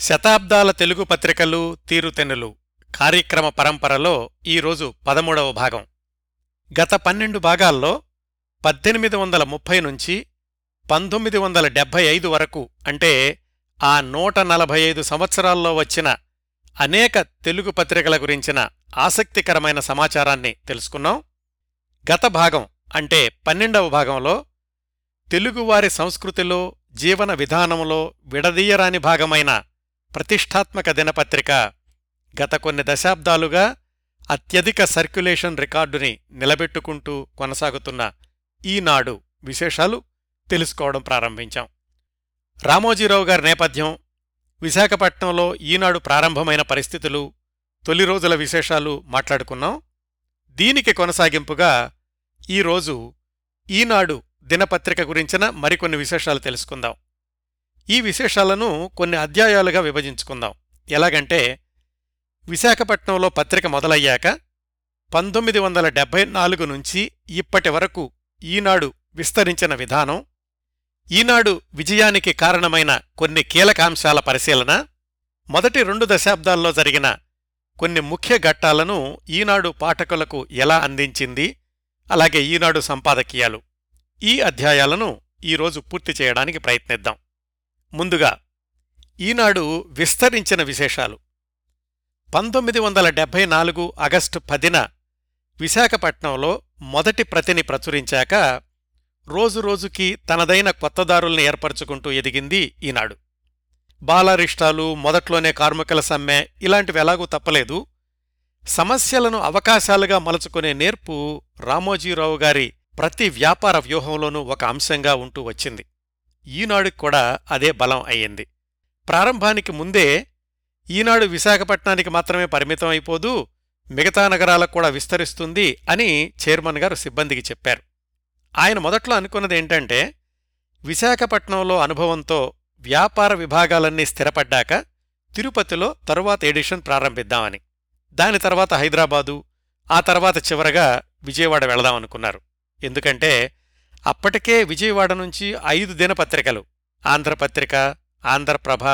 శతాబ్దాల తెలుగు పత్రికలు తీరుతెన్నులు కార్యక్రమ పరంపరలో ఈరోజు పదమూడవ భాగం. గత పన్నెండు భాగాల్లో పద్దెనిమిది వందల ముప్పై నుంచి పంతొమ్మిది వందల డెబ్భై ఐదు వరకు అంటే ఆ నూట నలభై ఐదు సంవత్సరాల్లో వచ్చిన అనేక తెలుగు పత్రికల గురించిన ఆసక్తికరమైన సమాచారాన్ని తెలుసుకున్నాం. గత భాగం అంటే పన్నెండవ భాగంలో తెలుగువారి సంస్కృతిలో జీవన విధానంలో విడదీయరాని భాగమైన ప్రతిష్టాత్మక దినపత్రిక గత కొన్ని దశాబ్దాలుగా అత్యధిక సర్క్యులేషన్ రికార్డుని నిలబెట్టుకుంటూ కొనసాగుతున్న ఈనాడు విశేషాలు తెలుసుకోవడం ప్రారంభించాం. రామోజీరావు గారి నేపథ్యం విశాఖపట్నంలో ఈనాడు ప్రారంభమైన పరిస్థితులు తొలి రోజుల విశేషాలు మాట్లాడుకున్నాం. దీనికి కొనసాగింపుగా ఈరోజు ఈనాడు దినపత్రిక గురించిన మరికొన్ని విశేషాలు తెలుసుకుందాం. ఈ విశేషాలను కొన్ని అధ్యాయాలుగా విభజించుకుందాం. ఎలాగంటే విశాఖపట్నంలో పత్రిక మొదలయ్యాక పంతొమ్మిది వందల డెబ్బై నాలుగు నుంచి ఇప్పటి వరకు ఈనాడు విస్తరించిన విధానం ఈనాడు విజయానికి కారణమైన కొన్ని కీలకాంశాల పరిశీలన మొదటి రెండు దశాబ్దాల్లో జరిగిన కొన్ని ముఖ్య ఘట్టాలను ఈనాడు పాఠకులకు ఎలా అందించింది అలాగే ఈనాడు సంపాదకీయాలు. ఈ అధ్యాయాలను ఈరోజు పూర్తి చేయడానికి ప్రయత్నిద్దాం. ముందుగా ఈనాడు విస్తరించిన విశేషాలు. పంతొమ్మిది వందల డెబ్భై నాలుగు ఆగస్టు పదిన విశాఖపట్నంలో మొదటి ప్రతిని ప్రచురించాక రోజురోజుకి తనదైన కొత్తదారుల్ని ఏర్పరచుకుంటూ ఎదిగింది ఈనాడు. బాలారిష్టాలు మొదట్లోనే కార్మికుల సమ్మె ఇలాంటివి ఎలాగూ తప్పలేదు. సమస్యలను అవకాశాలుగా మలుచుకునే నేర్పు రామోజీరావు గారి ప్రతి వ్యాపార వ్యూహంలోనూ ఒక అంశంగా ఉంటూ వచ్చింది. ఈనాడుకి కూడా అదే బలం అయ్యింది. ప్రారంభానికి ముందే ఈనాడు విశాఖపట్నానికి మాత్రమే పరిమితం అయిపోదు మిగతా నగరాలకు కూడా విస్తరిస్తుంది అని చైర్మన్ గారు సిబ్బందికి చెప్పారు. ఆయన మొదట్లో అనుకున్నది ఏంటంటే విశాఖపట్నంలో అనుభవంతో వ్యాపార విభాగాలన్నీ స్థిరపడ్డాక తిరుపతిలో తరువాత ఎడిషన్ ప్రారంభిద్దామని. దాని తర్వాత హైదరాబాదు ఆ తర్వాత చివరగా విజయవాడ వెళదామనుకున్నారు. ఎందుకంటే అప్పటికే విజయవాడ నుంచి ఐదు దినపత్రికలు. ఆంధ్రపత్రిక ఆంధ్రప్రభ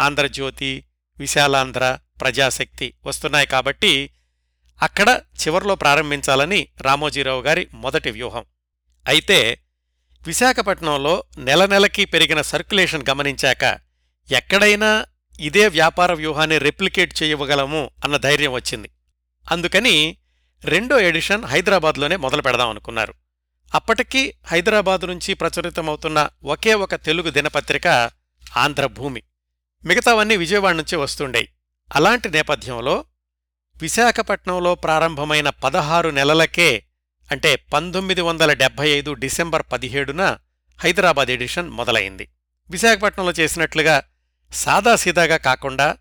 ఆంధ్రజ్యోతి విశాలాంధ్ర ప్రజాశక్తి వస్తున్నాయి కాబట్టి అక్కడ చివర్లో ప్రారంభించాలని రామోజీరావు గారి మొదటి వ్యూహం. అయితే విశాఖపట్నంలో నెల నెలకి పెరిగిన సర్క్యులేషన్ గమనించాక ఎక్కడైనా ఇదే వ్యాపార వ్యూహాన్ని రెప్లికేట్ చేయగలము అన్న ధైర్యం వచ్చింది. అందుకని రెండో ఎడిషన్ హైదరాబాద్లోనే మొదలు పెడదామనుకున్నారు అప్పటికీ హైదరాబాదు నుంచి ప్రచురితమవుతున్న ఒకే ఒక తెలుగు దినపత్రిక ఆంధ్రభూమి. మిగతావన్నీ విజయవాడ నుంచి వస్తుండేయి. అలాంటి నేపథ్యంలో విశాఖపట్నంలో ప్రారంభమైన పదహారు నెలలకే అంటే పంతొమ్మిది వందల డెబ్బై ఐదు డిసెంబర్ పదిహేడున హైదరాబాద్ ఎడిషన్ మొదలైంది. విశాఖపట్నంలో చేసినట్లుగా సాదాసీదాగా కాకుండా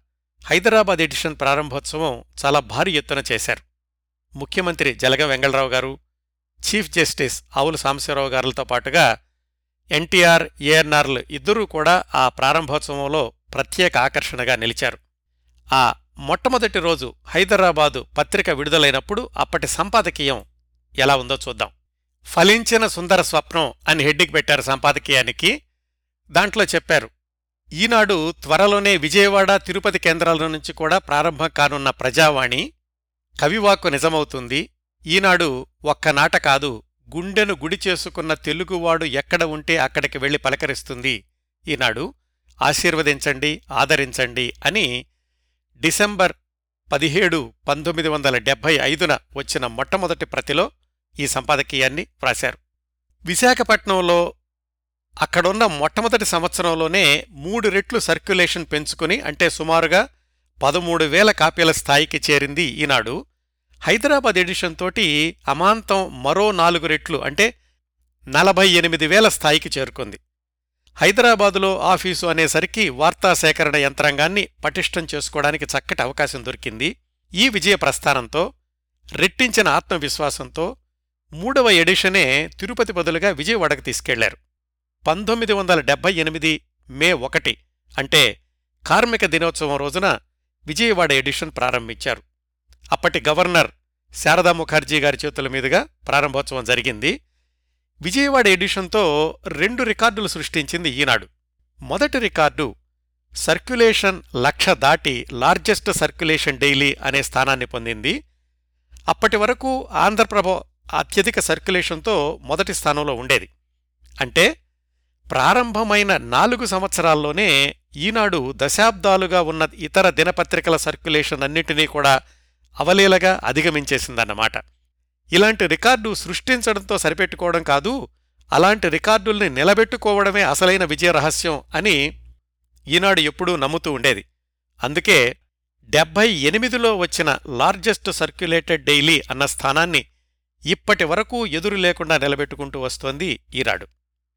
హైదరాబాద్ ఎడిషన్ ప్రారంభోత్సవం చాలా భారీ ఎత్తున చేశారు. ముఖ్యమంత్రి జలగం వెంగళరావు గారు చీఫ్ జస్టిస్ ఆవుల సాంబశివరావు గారులతో పాటుగా ఎన్టీఆర్ ఏఎన్ఆర్లు ఇద్దరూ కూడా ఆ ప్రారంభోత్సవంలో ప్రత్యేక ఆకర్షణగా నిలిచారు. ఆ మొట్టమొదటి రోజు హైదరాబాదు పత్రిక విడుదలైనప్పుడు అప్పటి సంపాదకీయం ఎలా ఉందో చూద్దాం. ఫలించిన సుందర స్వప్నం అని హెడ్డింగ్ పెట్టారు సంపాదకీయానికి. దాంట్లో చెప్పారు ఈనాడు త్వరలోనే విజయవాడ తిరుపతి కేంద్రాల నుంచి కూడా ప్రారంభం కానున్న ప్రజావాణి కవివాక్కు నిజమవుతుంది. ఈనాడు ఒక్కనాట కాదు గుండెను గుడి చేసుకున్న తెలుగువాడు ఎక్కడ ఉంటే అక్కడికి వెళ్ళి పలకరిస్తుంది. ఈనాడు ఆశీర్వదించండి ఆదరించండి అని డిసెంబర్ పదిహేడు పంతొమ్మిది వందల డెబ్భై ఐదున వచ్చిన మొట్టమొదటి ప్రతిలో ఈ సంపాదకీయాన్ని వ్రాశారు. విశాఖపట్నంలో అక్కడున్న మొట్టమొదటి సంవత్సరంలోనే మూడు రెట్లు సర్క్యులేషన్ పెంచుకుని అంటే సుమారుగా పదమూడు వేల కాపీల స్థాయికి చేరింది ఈనాడు హైదరాబాద్ ఎడిషన్ తోటి అమాంతం మరో నాలుగు రెట్లు అంటే నలభై ఎనిమిది వేల స్థాయికి చేరుకుంది. హైదరాబాదులో ఆఫీసు అనేసరికి వార్తా సేకరణ యంత్రాంగాన్ని పటిష్టం చేసుకోవడానికి చక్కటి అవకాశం దొరికింది. ఈ విజయ ప్రస్థానంతో రెట్టించిన ఆత్మవిశ్వాసంతో మూడవ ఎడిషనే తిరుపతి బదులుగా విజయవాడకు తీసుకెళ్ళారు. పంతొమ్మిది వందల డెబ్బై ఎనిమిది మే ఒకటి అంటే కార్మిక దినోత్సవం రోజున విజయవాడ ఎడిషన్ ప్రారంభించారు. అప్పటి గవర్నర్ శారదా ముఖర్జీ గారి చేతుల మీదుగా ప్రారంభోత్సవం జరిగింది. విజయవాడ ఎడిషన్తో రెండు రికార్డులు సృష్టించింది ఈనాడు. మొదటి రికార్డు సర్క్యులేషన్ లక్ష దాటి లార్జెస్ట్ సర్క్యులేషన్ డైలీ అనే స్థానాన్ని పొందింది. అప్పటి వరకు ఆంధ్రప్రభ అత్యధిక సర్క్యులేషన్తో మొదటి స్థానంలో ఉండేది. అంటే ప్రారంభమైన నాలుగు సంవత్సరాల్లోనే ఈనాడు దశాబ్దాలుగా ఉన్న ఇతర దినపత్రికల సర్క్యులేషన్ అన్నింటినీ కూడా అవలీలగా అధిగమించేసిందన్నమాట. ఇలాంటి రికార్డు సృష్టించడంతో సరిపెట్టుకోవడం కాదు అలాంటి రికార్డుల్ని నిలబెట్టుకోవడమే అసలైన విజయ రహస్యం అని ఈనాడు ఎప్పుడూ నమ్ముతూ ఉండేది. అందుకే డెబ్బై ఎనిమిదిలో వచ్చిన లార్జెస్ట్ సర్క్యులేటెడ్ డైలీ అన్న స్థానాన్ని ఇప్పటి వరకు ఎదురు లేకుండా నిలబెట్టుకుంటూ వస్తోంది ఈనాడు.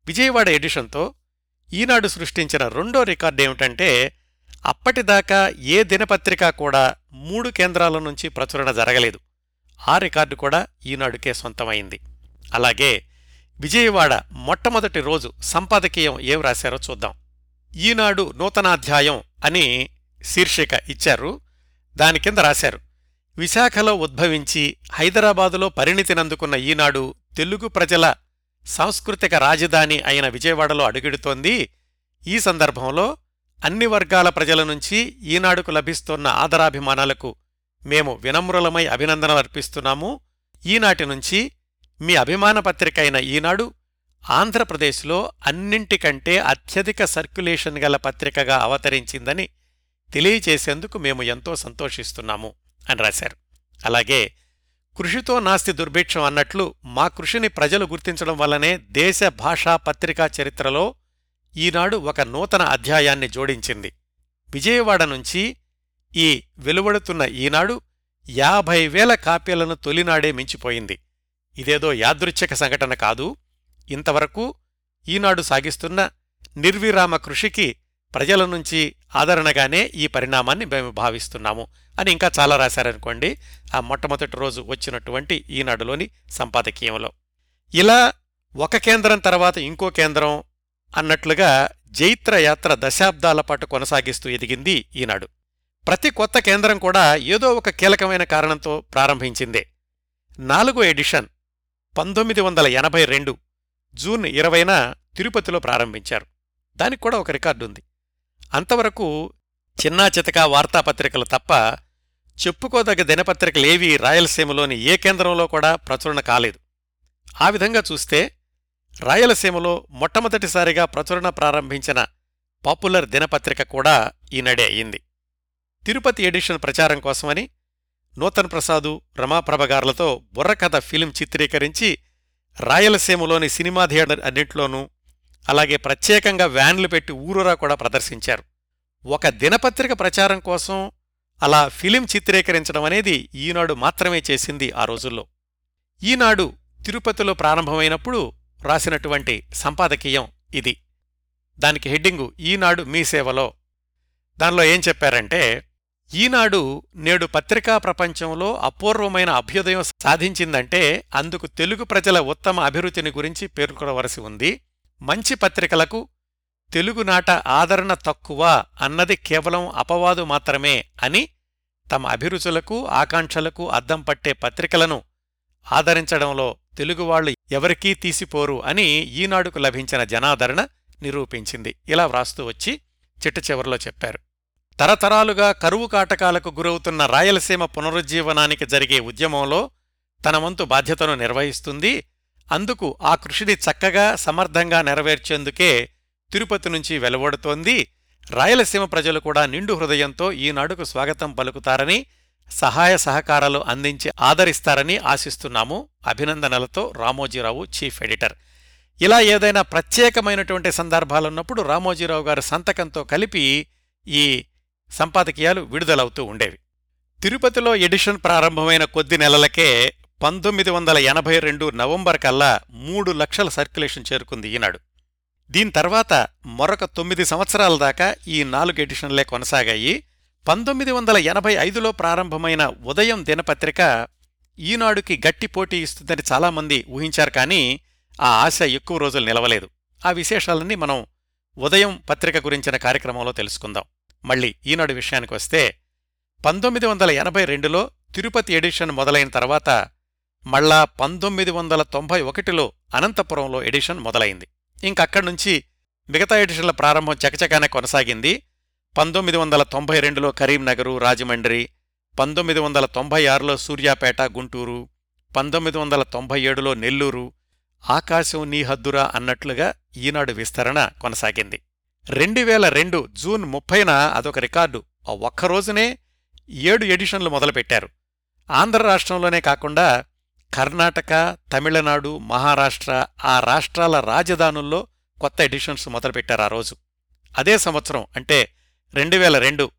విజయవాడ ఎడిషన్తో ఈనాడు సృష్టించిన రెండో రికార్డేమిటంటే అప్పటిదాకా ఏ దినపత్రిక కూడా మూడు కేంద్రాల నుంచి ప్రచురణ జరగలేదు. ఆ రికార్డు కూడా ఈనాడుకే సొంతమైంది. అలాగే విజయవాడ మొట్టమొదటి రోజు సంపాదకీయం ఏం రాశారో చూద్దాం. ఈనాడు నూతనాధ్యాయం అని శీర్షిక ఇచ్చారు. దాని కింద రాశారు. విశాఖలో ఉద్భవించి హైదరాబాదులో పరిణితినందుకున్న ఈనాడు తెలుగు ప్రజల సాంస్కృతిక రాజధాని అయిన విజయవాడలో అడుగిడుతోంది. ఈ సందర్భంలో అన్ని వర్గాల ప్రజల నుంచి ఈనాడుకు లభిస్తున్న ఆదరాభిమానాలకు మేము వినమ్రులమై అభినందనలర్పిస్తున్నాము. ఈనాటి నుంచి మీ అభిమాన పత్రిక అయిన ఈనాడు ఆంధ్రప్రదేశ్లో అన్నింటికంటే అత్యధిక సర్క్యులేషన్ గల పత్రికగా అవతరించిందని తెలియచేసేందుకు మేము ఎంతో సంతోషిస్తున్నాము అని రాశారు. అలాగే కృషితో నాస్తి దుర్భిక్షం అన్నట్లు మా కృషిని ప్రజలు గుర్తించడం వల్లనే దేశ భాషా పత్రికా చరిత్రలో ఈనాడు ఒక నూతన అధ్యాయాన్ని జోడించింది. విజయవాడ నుంచి ఈ వెలువడుతున్న ఈనాడు యాభై వేల కాపీలను తొలినాడే మించిపోయింది. ఇదేదో యాదృచ్ఛిక సంఘటన కాదు. ఇంతవరకు ఈనాడు సాగిస్తున్న నిర్విరామ కృషికి ప్రజల నుంచి ఆదరణగానే ఈ పరిణామాన్ని మేము భావిస్తున్నాము అని ఇంకా చాలా రాశారనుకోండి. ఆ మొట్టమొదటి రోజు వచ్చినటువంటి ఈనాడులోని సంపాదకీయంలో. ఇలా ఒక కేంద్రం తర్వాత ఇంకో కేంద్రం అన్నట్లుగా జైత్ర యాత్ర దశాబ్దాల పాటు కొనసాగిస్తూ ఎదిగింది ఈనాడు. ప్రతి కొత్త కేంద్రం కూడా ఏదో ఒక కీలకమైన కారణంతో ప్రారంభించిందే. నాలుగో ఎడిషన్ పంతొమ్మిది వందల ఎనభై రెండు జూన్ ఇరవైన తిరుపతిలో ప్రారంభించారు. దానికి కూడా ఒక రికార్డుంది అంతవరకు చిన్నా చితకా వార్తాపత్రికలు తప్ప చెప్పుకోదగ్గ దినపత్రికలేవీ రాయలసీమలోని ఏ కేంద్రంలో కూడా ప్రచురణ కాలేదు. ఆ విధంగా చూస్తే రాయలసీమలో మొట్టమొదటిసారిగా ప్రచురణ ప్రారంభించిన పాపులర్ దినపత్రిక కూడా ఈనాడే అయింది. తిరుపతి ఎడిషన్ ప్రచారం కోసమని నూతన్ ప్రసాదు రమాప్రభగారులతో బుర్రకథ ఫిలిం చిత్రీకరించి రాయలసీమలోని సినిమా థియేటర్ అన్నింటిలోనూ అలాగే ప్రత్యేకంగా వ్యాన్లు పెట్టి ఊరూరా కూడా ప్రదర్శించారు. ఒక దినపత్రిక ప్రచారం కోసం అలా ఫిలిం చిత్రీకరించడం అనేది ఈనాడు మాత్రమే చేసింది ఆ రోజుల్లో. ఈనాడు తిరుపతిలో ప్రారంభమైనప్పుడు రాసినటువంటి సంపాదకీయం ఇది. దానికి హెడ్డింగు ఈనాడు మీ సేవలో. దానిలో ఏం చెప్పారంటే ఈనాడు నేడు పత్రికా ప్రపంచంలో అపూర్వమైన అభ్యుదయం సాధించిందంటే అందుకు తెలుగు ప్రజల ఉత్తమ అభివృద్ధిని గురించి పేర్కొనవలసి ఉంది. మంచి పత్రికలకు తెలుగునాట ఆదరణ తక్కువ అన్నది కేవలం అపవాదు మాత్రమే అని తమ అభిరుచులకు ఆకాంక్షలకు అద్దం పట్టే పత్రికలను ఆదరించడంలో తెలుగువాళ్ళు ఎవరికీ తీసిపోరు అని ఈనాడుకు లభించిన జనాదరణ నిరూపించింది. ఇలా వ్రాస్తూ వచ్చి చిట్ట చివరిలో చెప్పారు. తరతరాలుగా కరువు కాటకాలకు గురవుతున్న రాయలసీమ పునరుజ్జీవనానికి జరిగే ఉద్యమంలో తన వంతు బాధ్యతను నిర్వహిస్తుంది. అందుకు ఆ కృషిని చక్కగా సమర్థంగా నెరవేర్చేందుకే తిరుపతి నుంచి వెలువడుతోంది. రాయలసీమ ప్రజలు కూడా నిండు హృదయంతో ఈనాడుకు స్వాగతం పలుకుతారని సహాయ సహకారాలు అందించి ఆదరిస్తారని ఆశిస్తున్నాము. అభినందనలతో రామోజీరావు చీఫ్ ఎడిటర్. ఇలా ఏదైనా ప్రత్యేకమైనటువంటి సందర్భాలున్నప్పుడు రామోజీరావు గారి సంతకంతో కలిపి ఈ సంపాదకీయాలు విడుదలవుతూ ఉండేవి. తిరుపతిలో ఎడిషన్ ప్రారంభమైన కొద్ది నెలలకే పంతొమ్మిది వందల ఎనభై రెండు నవంబర్ కల్లా మూడు లక్షల సర్క్యులేషన్ చేరుకుంది ఈనాడు. దీని తర్వాత మరొక తొమ్మిది సంవత్సరాల దాకా ఈ నాలుగు ఎడిషన్లే కొనసాగాయి. పంతొమ్మిది వందల ఎనభై ఐదులో ప్రారంభమైన ఉదయం దినపత్రిక ఈనాడుకి గట్టి పోటీ ఇస్తుందని చాలామంది ఊహించారు కానీ ఆ ఆశ ఎక్కువ రోజులు నిలవలేదు. ఆ విశేషాలన్నీ మనం ఉదయం పత్రిక గురించిన కార్యక్రమంలో తెలుసుకుందాం. మళ్ళీ ఈనాడు విషయానికి వస్తే పంతొమ్మిది వందల ఎనభై రెండులో తిరుపతి ఎడిషన్ మొదలైన తర్వాత మళ్ళా పంతొమ్మిది వందల తొంభై ఒకటిలో అనంతపురంలో ఎడిషన్ మొదలైంది. ఇంకక్కడి నుంచి మిగతా ఎడిషన్ల ప్రారంభం చకచకానే కొనసాగింది. పంతొమ్మిది వందల తొంభై రెండులో కరీంనగరు రాజమండ్రి పంతొమ్మిది వందల తొంభై ఆరులో సూర్యాపేట గుంటూరు పంతొమ్మిది వందల తొంభై ఏడులో నెల్లూరు ఆకాశం నీ హద్దురా అన్నట్లుగా ఈనాడు విస్తరణ కొనసాగింది. రెండు వేల రెండు జూన్ ముప్పైన అదొక రికార్డు. ఒక్కరోజునే ఏడు ఎడిషన్లు మొదలుపెట్టారు. ఆంధ్ర రాష్ట్రంలోనే కాకుండా కర్ణాటక తమిళనాడు మహారాష్ట్ర ఆ రాష్ట్రాల రాజధానుల్లో కొత్త ఎడిషన్స్ మొదలుపెట్టారు ఆ రోజు. అదే సంవత్సరం అంటే రెండు వేల రెండు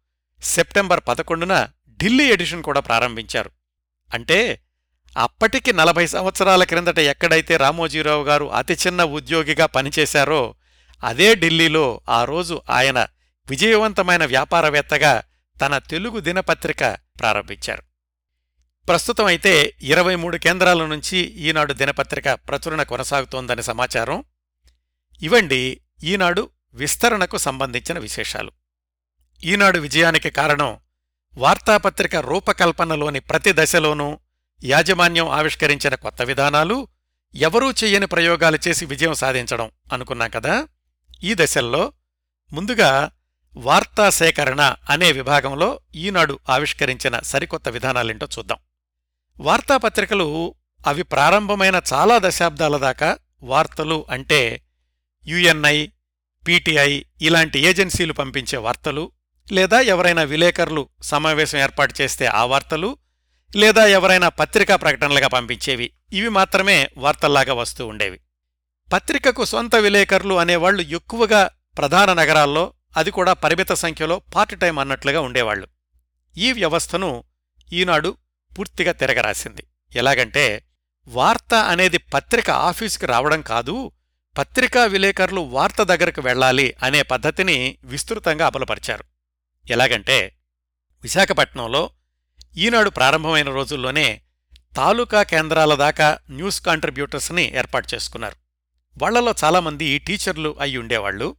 సెప్టెంబర్ పదకొండున ఢిల్లీ ఎడిషన్ కూడా ప్రారంభించారు. అంటే అప్పటికి నలభై సంవత్సరాల క్రిందట ఎక్కడైతే రామోజీరావు గారు అతి చిన్న ఉద్యోగిగా పనిచేశారో అదే ఢిల్లీలో ఆ రోజు ఆయన విజయవంతమైన వ్యాపారవేత్తగా తన తెలుగు దినపత్రిక ప్రారంభించారు. ప్రస్తుతం అయితే ఇరవై మూడు కేంద్రాల నుంచి ఈనాడు దినపత్రిక ప్రచురణ కొనసాగుతోందని సమాచారం. ఇవండి ఈనాడు విస్తరణకు సంబంధించిన విశేషాలు. ఈనాడు విజయానికి కారణం వార్తాపత్రిక రూపకల్పనలోని ప్రతి దశలోనూ యాజమాన్యం ఆవిష్కరించిన కొత్త విధానాలు ఎవరూ చెయ్యని ప్రయోగాలు చేసి విజయం సాధించడం అనుకున్నాం కదా? ఈ దశల్లో ముందుగా వార్తా సేకరణ అనే విభాగంలో ఈనాడు ఆవిష్కరించిన సరికొత్త విధానాలేంటో చూద్దాం. వార్తాపత్రికలు అవి ప్రారంభమైన చాలా దశాబ్దాల దాకా వార్తలు అంటే యుఎన్ఐ పీటీఐ ఇలాంటి ఏజెన్సీలు పంపించే వార్తలు లేదా ఎవరైనా విలేకరులు సమావేశం ఏర్పాటు చేస్తే ఆ వార్తలు లేదా ఎవరైనా పత్రికా ప్రకటనలుగా పంపించేవి ఇవి మాత్రమే వార్తల్లాగా వస్తూ ఉండేవి. పత్రికకు సొంత విలేకరులు అనేవాళ్ళు ఎక్కువగా ప్రధాన నగరాల్లో అది కూడా పరిమిత సంఖ్యలో పార్ట్ టైం అన్నట్లుగా ఉండేవాళ్ళు ఈ వ్యవస్థను ఈనాడు పూర్తిగా తిరగరాసింది. ఎలాగంటే వార్త అనేది పత్రిక ఆఫీసుకి రావడం కాదు పత్రికా విలేకరులు వార్త దగ్గరకు వెళ్ళాలి అనే పద్ధతిని విస్తృతంగా అమలుపరిచారు. ఎలాగంటే విశాఖపట్నంలో ఈనాడు ప్రారంభమైన రోజుల్లోనే తాలూకా కేంద్రాల దాకా న్యూస్ కాంట్రిబ్యూటర్స్ని ఏర్పాటు చేసుకున్నారు. వాళ్ళలో చాలామంది టీచర్లు అయి ఉండేవాళ్ళు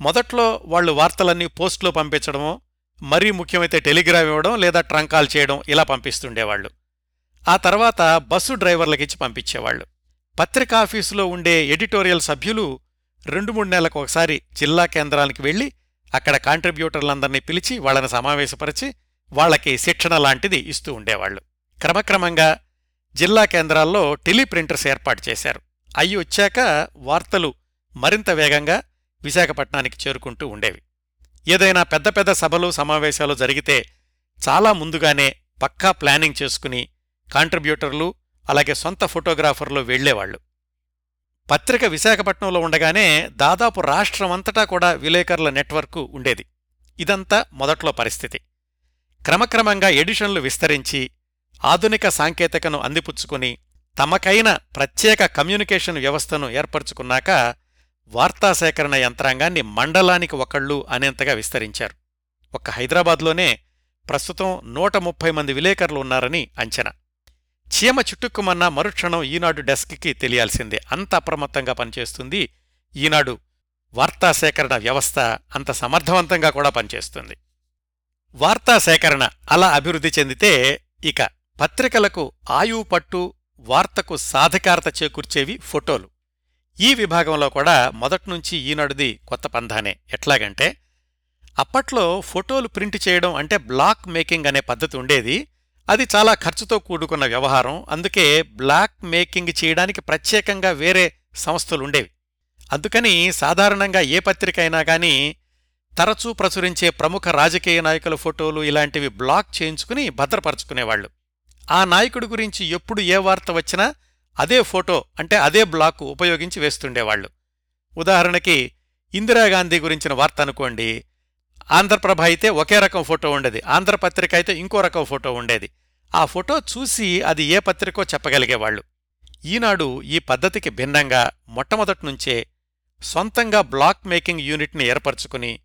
మొదట్లో వాళ్ళు వార్తలన్నీ పోస్టులో పంపించడమో మరీ ముఖ్యమైతే టెలిగ్రామ్ ఇవ్వడం లేదా ట్రంకాల్ చేయడం ఇలా పంపిస్తుండేవాళ్ళు ఆ తర్వాత బస్సు డ్రైవర్లకిచ్చి పంపించేవాళ్ళు పత్రికాఫీసులో ఉండే ఎడిటోరియల్ సభ్యులు రెండు మూడు నెలలకు ఒకసారి జిల్లా కేంద్రానికి వెళ్ళి అక్కడ కాంట్రిబ్యూటర్లందర్నీ పిలిచి వాళ్ళను సమావేశపరిచి వాళ్ళకి శిక్షణ లాంటిది ఇస్తూ ఉండేవాళ్ళు క్రమక్రమంగా జిల్లా కేంద్రాల్లో టెలిప్రింటర్స్ ఏర్పాటు చేశారు. అయి వచ్చాక వార్తలు మరింత వేగంగా విశాఖపట్నానికి చేరుకుంటూ ఉండేవి. ఏదైనా పెద్ద పెద్ద సభలు సమావేశాలు జరిగితే చాలా ముందుగానే పక్కా ప్లానింగ్ చేసుకుని కాంట్రిబ్యూటర్లు అలాగే సొంత ఫోటోగ్రాఫర్లు వెళ్ళేవాళ్ళు పత్రిక విశాఖపట్నంలో ఉండగానే దాదాపు రాష్ట్రమంతటా కూడా విలేకరుల నెట్వర్కు ఉండేది. ఇదంతా మొదట్లో పరిస్థితి. క్రమక్రమంగా ఎడిషన్లు విస్తరించి ఆధునిక సాంకేతికను అందిపుచ్చుకుని తమకైన ప్రత్యేక కమ్యూనికేషన్ వ్యవస్థను ఏర్పరచుకున్నాక వార్తాసేకరణ యంత్రాంగాన్ని మండలానికి ఒకళ్ళు అనేంతగా విస్తరించారు. ఒక్క హైదరాబాద్లోనే ప్రస్తుతం నూట ముప్పై మంది విలేకరులు ఉన్నారని అంచనా. చీమ చుట్టుక్కుమన్న మరుక్షణం ఈనాడు డెస్క్కి తెలియాల్సిందే. అంత అప్రమత్తంగా పనిచేస్తుంది ఈనాడు వార్తా సేకరణ వ్యవస్థ అంత సమర్థవంతంగా కూడా పనిచేస్తుంది. వార్తా సేకరణ అలా అభివృద్ధి చెందితే ఇక పత్రికలకు ఆయువు పట్టు వార్తకు సాధికారత చేకూర్చేవి ఫోటోలు. ఈ విభాగంలో కూడా మొదట్నుంచి ఈనాడుది కొత్త పంధానే. ఎట్లాగంటే అప్పట్లో ఫోటోలు ప్రింట్ చేయడం అంటే బ్లాక్ మేకింగ్ అనే పద్ధతి ఉండేది. అది చాలా ఖర్చుతో కూడుకున్న వ్యవహారం. అందుకే బ్లాక్ మేకింగ్ చేయడానికి ప్రత్యేకంగా వేరే సంస్థలుండేవి అందుకని సాధారణంగా ఏ పత్రిక అయినా కానీ తరచూ ప్రచురించే ప్రముఖ రాజకీయ నాయకుల ఫోటోలు ఇలాంటివి బ్లాక్ చేయించుకుని భద్రపరచుకునేవాళ్ళు ఆ నాయకుడి గురించి ఎప్పుడు ఏ వార్త వచ్చినా అదే ఫోటో అంటే అదే బ్లాక్ ఉపయోగించి వేస్తుండేవాళ్ళు ఉదాహరణకి ఇందిరాగాంధీ గురించిన వార్త అనుకోండి. ఆంధ్రప్రభ అయితే ఒకే రకం ఫోటో ఉండేది. ఆంధ్రపత్రిక అయితే ఇంకో రకం ఫోటో ఉండేది. ఆ ఫోటో చూసి అది ఏ పత్రికో చెప్పగలిగేవాళ్ళు ఈనాడు ఈ పద్ధతికి భిన్నంగా మొట్టమొదట్నుంచే సొంతంగా బ్లాక్ మేకింగ్ యూనిట్ని ఏర్పరచుకుని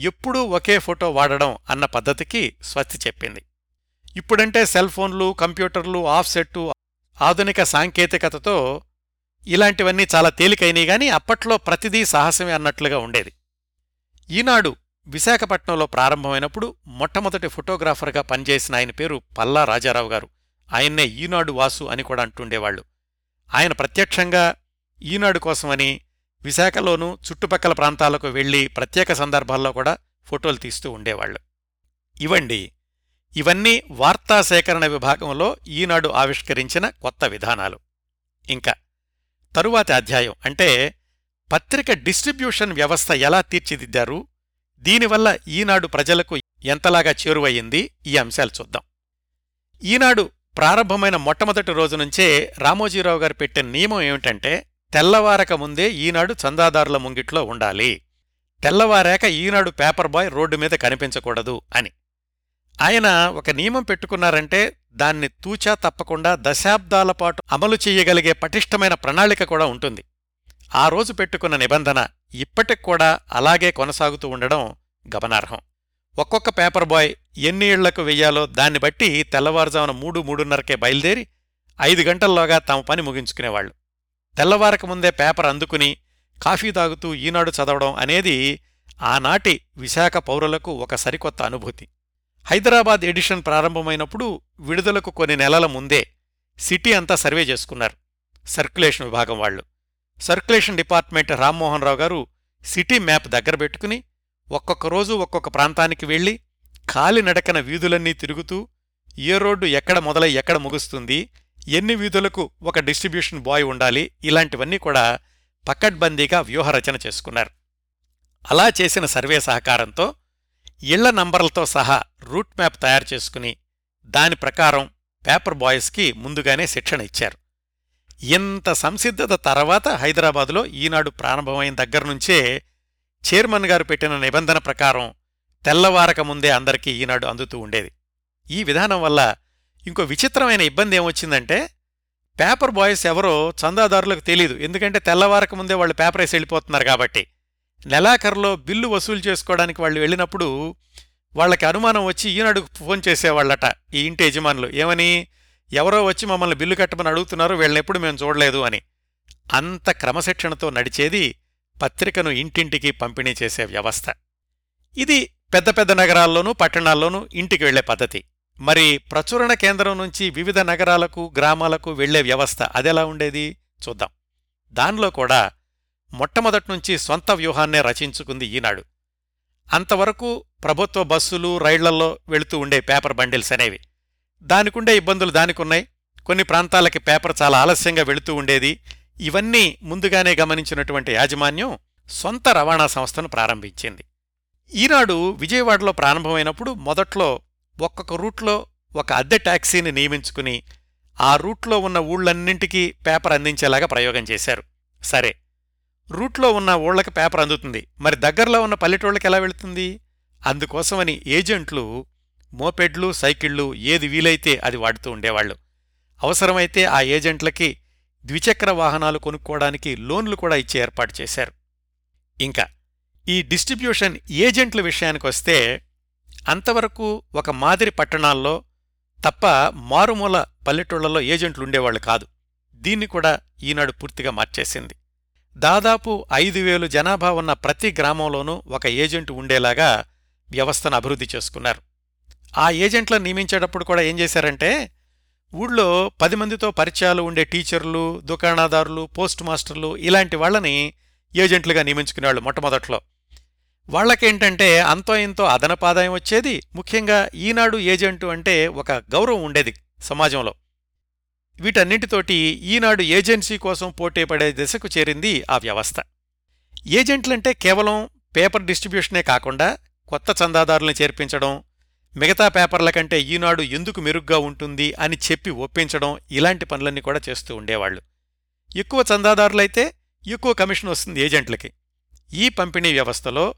ఎప్పుడూ ఒకే ఫోటో వాడడం అన్న పద్ధతికి స్వస్తి చెప్పింది. ఇప్పుడంటే సెల్ ఫోన్లు కంప్యూటర్లు ఆఫ్సెట్టు ఆధునిక సాంకేతికతతో ఇలాంటివన్నీ చాలా తేలికైనవి గాని అప్పట్లో ప్రతిదీ సాహసమే అన్నట్లుగా ఉండేది. ఈనాడు విశాఖపట్నంలో ప్రారంభమైనప్పుడు మొట్టమొదటి ఫోటోగ్రాఫర్గా పనిచేసిన ఆయన పేరు పల్లా రాజారావు గారు. ఆయన్నే ఈనాడు వాసు అని కూడా అంటుండేవాళ్ళు ఆయన ప్రత్యక్షంగా ఈనాడు కోసమని విశాఖలోనూ చుట్టుపక్కల ప్రాంతాలకు వెళ్ళి ప్రత్యేక సందర్భాల్లో కూడా ఫోటోలు తీస్తూ ఉండేవాళ్ళు ఇవండి. ఇవన్నీ వార్తా సేకరణ విభాగంలో ఈనాడు ఆవిష్కరించిన కొత్త విధానాలు. ఇంకా తరువాతి అధ్యాయం అంటే పత్రిక డిస్ట్రిబ్యూషన్ వ్యవస్థ ఎలా తీర్చిదిద్దారు? దీనివల్ల ఈనాడు ప్రజలకు ఎంతలాగా చేరువయ్యింది? ఈ అంశాలు చూద్దాం. ఈనాడు ప్రారంభమైన మొట్టమొదటి రోజు నుంచే రామోజీరావు గారు పెట్టిన నియమం ఏమిటంటే తెల్లవారక ముందే ఈనాడు చందాదారుల ముంగిట్లో ఉండాలి. తెల్లవారాక ఈనాడు పేపర్ బాయ్ రోడ్డు మీద కనిపించకూడదు అని. ఆయన ఒక నియమం పెట్టుకున్నారంటే దాన్ని తూచా తప్పకుండా దశాబ్దాల పాటు అమలు చేయగలిగే పటిష్టమైన ప్రణాళిక కూడా ఉంటుంది. ఆ రోజు పెట్టుకున్న నిబంధన ఇప్పటికూడా అలాగే కొనసాగుతూ ఉండడం గమనార్హం. ఒక్కొక్క పేపర్ బాయ్ ఎన్ని ఇళ్ళకు వెయ్యాలో దాన్ని బట్టి తెల్లవారుజామున మూడు మూడున్నరకే బయలుదేరి ఐదు గంటల్లోగా తమ పని ముగించుకునేవాళ్ళు తెల్లవారక ముందే పేపర్ అందుకుని కాఫీ తాగుతూ ఈనాడు చదవడం అనేది ఆనాటి విశాఖ పౌరులకు ఒక సరికొత్త అనుభూతి. హైదరాబాద్ ఎడిషన్ ప్రారంభమైనప్పుడు విడుదలకు కొన్ని నెలల ముందే సిటీ అంతా సర్వే చేసుకున్నారు. సర్క్యులేషన్ విభాగం వాళ్ళు సర్క్యులేషన్ డిపార్ట్మెంట్ రామ్మోహన్ రావు గారు సిటీ మ్యాప్ దగ్గర పెట్టుకుని ఒక్కొక్క రోజు ఒక్కొక్క ప్రాంతానికి వెళ్ళి కాలినడకన వీధులన్నీ తిరుగుతూ ఏ రోడ్డు ఎక్కడ మొదలై ఎక్కడ ముగుస్తుంది ఎన్ని వీధులకు ఒక డిస్ట్రిబ్యూషన్ బాయ్ ఉండాలి ఇలాంటివన్నీ కూడా పకడ్బందీగా వ్యూహరచన చేసుకున్నారు. అలా చేసిన సర్వే సహకారంతో ఇళ్ళ నంబర్లతో సహా రూట్ మ్యాప్ తయారు చేసుకుని దాని ప్రకారం పేపర్ బాయ్స్కి ముందుగానే శిక్షణ ఇచ్చారు. ఇంత సంసిద్ధత తర్వాత హైదరాబాదులో ఈనాడు ప్రారంభమైన దగ్గర్నుంచే చైర్మన్ గారు పెట్టిన నిబంధన ప్రకారం తెల్లవారక ముందే అందరికీ ఈనాడు అందుతూ ఉండేది. ఈ విధానం వల్ల ఇంకో విచిత్రమైన ఇబ్బంది ఏమొచ్చిందంటే పేపర్ బాయ్స్ ఎవరో చందాదారులకు తెలీదు. ఎందుకంటే తెల్లవారక ముందే వాళ్ళు పేపర్ వేసి వెళ్ళిపోతున్నారు కాబట్టి. నెలాఖరులో బిల్లు వసూలు చేసుకోవడానికి వాళ్ళు వెళ్ళినప్పుడు వాళ్ళకి అనుమానం వచ్చి ఈనాడు ఫోన్ చేసేవాళ్ళట ఈ ఇంటి యజమానులు. ఏమని? ఎవరో వచ్చి మమ్మల్ని బిల్లు కట్టమని అడుగుతున్నారు వీళ్ళని ఎప్పుడు మేము చూడలేదు అని. అంత క్రమశిక్షణతో నడిచేది పత్రికను ఇంటింటికి పంపిణీ చేసే వ్యవస్థ. ఇది పెద్ద పెద్ద నగరాల్లోనూ పట్టణాల్లోనూ ఇంటికి వెళ్ళే పద్ధతి. మరి ప్రచురణ కేంద్రం నుంచి వివిధ నగరాలకు గ్రామాలకు వెళ్ళే వ్యవస్థ అదెలా ఉండేది? చూద్దాం. దానిలో కూడా మొట్టమొదట్నుంచి సొంత వ్యూహాన్నే రచించుకుంది ఈనాడు. అంతవరకు ప్రభుత్వ బస్సులు రైళ్ళల్లో వెళుతూ ఉండే పేపర్ బండిల్స్ అనేవి. దానికుండే ఇబ్బందులు దానికున్నాయి. కొన్ని ప్రాంతాలకి పేపర్ చాలా ఆలస్యంగా వెళుతూ ఉండేది. ఇవన్నీ ముందుగానే గమనించినటువంటి యాజమాన్యం సొంత రవాణా సంస్థను ప్రారంభించింది. ఈనాడు విజయవాడలో ప్రారంభమైనప్పుడు మొదట్లో ఒక్కొక్క రూట్లో ఒక అద్దె టాక్సీని నియమించుకుని ఆ రూట్లో ఉన్న ఊళ్ళన్నింటికీ పేపర్ అందించేలాగా ప్రయోగం చేశారు. సరే రూట్లో ఉన్న ఊళ్ళకి పేపర్ అందుతుంది. మరి దగ్గరలో ఉన్న పల్లెటూళ్ళకి ఎలా వెళుతుంది? అందుకోసమని ఏజెంట్లు మోపెడ్లు సైకిళ్ళు ఏది వీలైతే అది వాడుతూ ఉండేవాళ్ళు అవసరమైతే ఆ ఏజెంట్లకి ద్విచక్ర వాహనాలు కొనుక్కోవడానికి లోన్లు కూడా ఇచ్చే ఏర్పాటు చేశారు. ఇంకా ఈ డిస్ట్రిబ్యూషన్ ఏజెంట్ల విషయానికొస్తే అంతవరకు ఒక మాదిరి పట్టణాల్లో తప్ప మారుమూల పల్లెటూళ్ళలో ఏజెంట్లు ఉండేవాళ్ళు కాదు. దీన్ని కూడా ఈనాడు పూర్తిగా మార్చేసింది. దాదాపు ఐదు వేలు జనాభా ఉన్న ప్రతి గ్రామంలోనూ ఒక ఏజెంట్ ఉండేలాగా వ్యవస్థను అభివృద్ధి చేసుకున్నారు. ఆ ఏజెంట్లను నియమించేటప్పుడు కూడా ఏం చేశారంటే ఊళ్ళో పది మందితో పరిచయాలు ఉండే టీచర్లు దుకాణదారులు పోస్ట్ మాస్టర్లు ఇలాంటి వాళ్ళని ఏజెంట్లుగా నియమించుకునేవాళ్ళు మొట్టమొదట్లో. వాళ్ళకేంటంటే అంతో ఇంతో అదనపాదాయం వచ్చేది. ముఖ్యంగా ఈనాడు ఏజెంటు అంటే ఒక గౌరవం ఉండేది సమాజంలో. వీటన్నింటితోటి ఈనాడు ఏజెన్సీ కోసం పోటీపడే దిశకు చేరింది ఆ వ్యవస్థ. ఏజెంట్లంటే కేవలం పేపర్ డిస్ట్రిబ్యూషనే కాకుండా కొత్త చందాదారుల్ని చేర్పించడం మిగతా పేపర్ల కంటే ఈనాడు ఎందుకు మెరుగ్గా ఉంటుంది అని చెప్పి ఒప్పించడం ఇలాంటి పనులన్నీ కూడా చేస్తూ ఉండేవాళ్ళు ఎక్కువ చందాదారులైతే ఎక్కువ కమిషన్ వస్తుంది ఏజెంట్లకి. ఈ పంపిణీ వ్యవస్థలో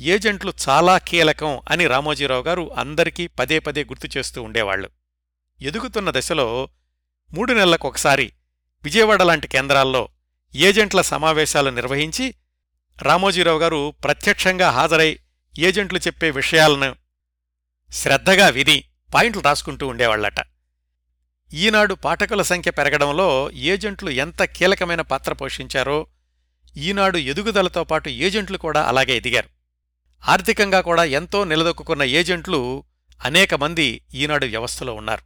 ఏజెంట్లు చాలా కీలకం అని రామోజీరావు గారు అందరికీ పదే పదే గుర్తు చేస్తూ ఉండేవాళ్ళు ఎదుగుతున్న దశలో మూడు నెలలకొకసారి విజయవాడ లాంటి కేంద్రాల్లో ఏజెంట్ల సమావేశాలు నిర్వహించి రామోజీరావు గారు ప్రత్యక్షంగా హాజరై ఏజెంట్లు చెప్పే విషయాలను శ్రద్ధగా విని పాయింట్లు రాసుకుంటూ ఉండేవాళ్ళట ఈనాడు పాఠకుల సంఖ్య పెరగడంలో ఏజెంట్లు ఎంత కీలకమైన పాత్ర పోషించారో ఈనాడు ఎదుగుదలతో పాటు ఏజెంట్లు కూడా అలాగే ఎదిగారు. ఆర్థికంగా కూడా ఎంతో నిలదొక్కున్న ఏజెంట్లు అనేక మంది ఈనాడు వ్యవస్థలో ఉన్నారు.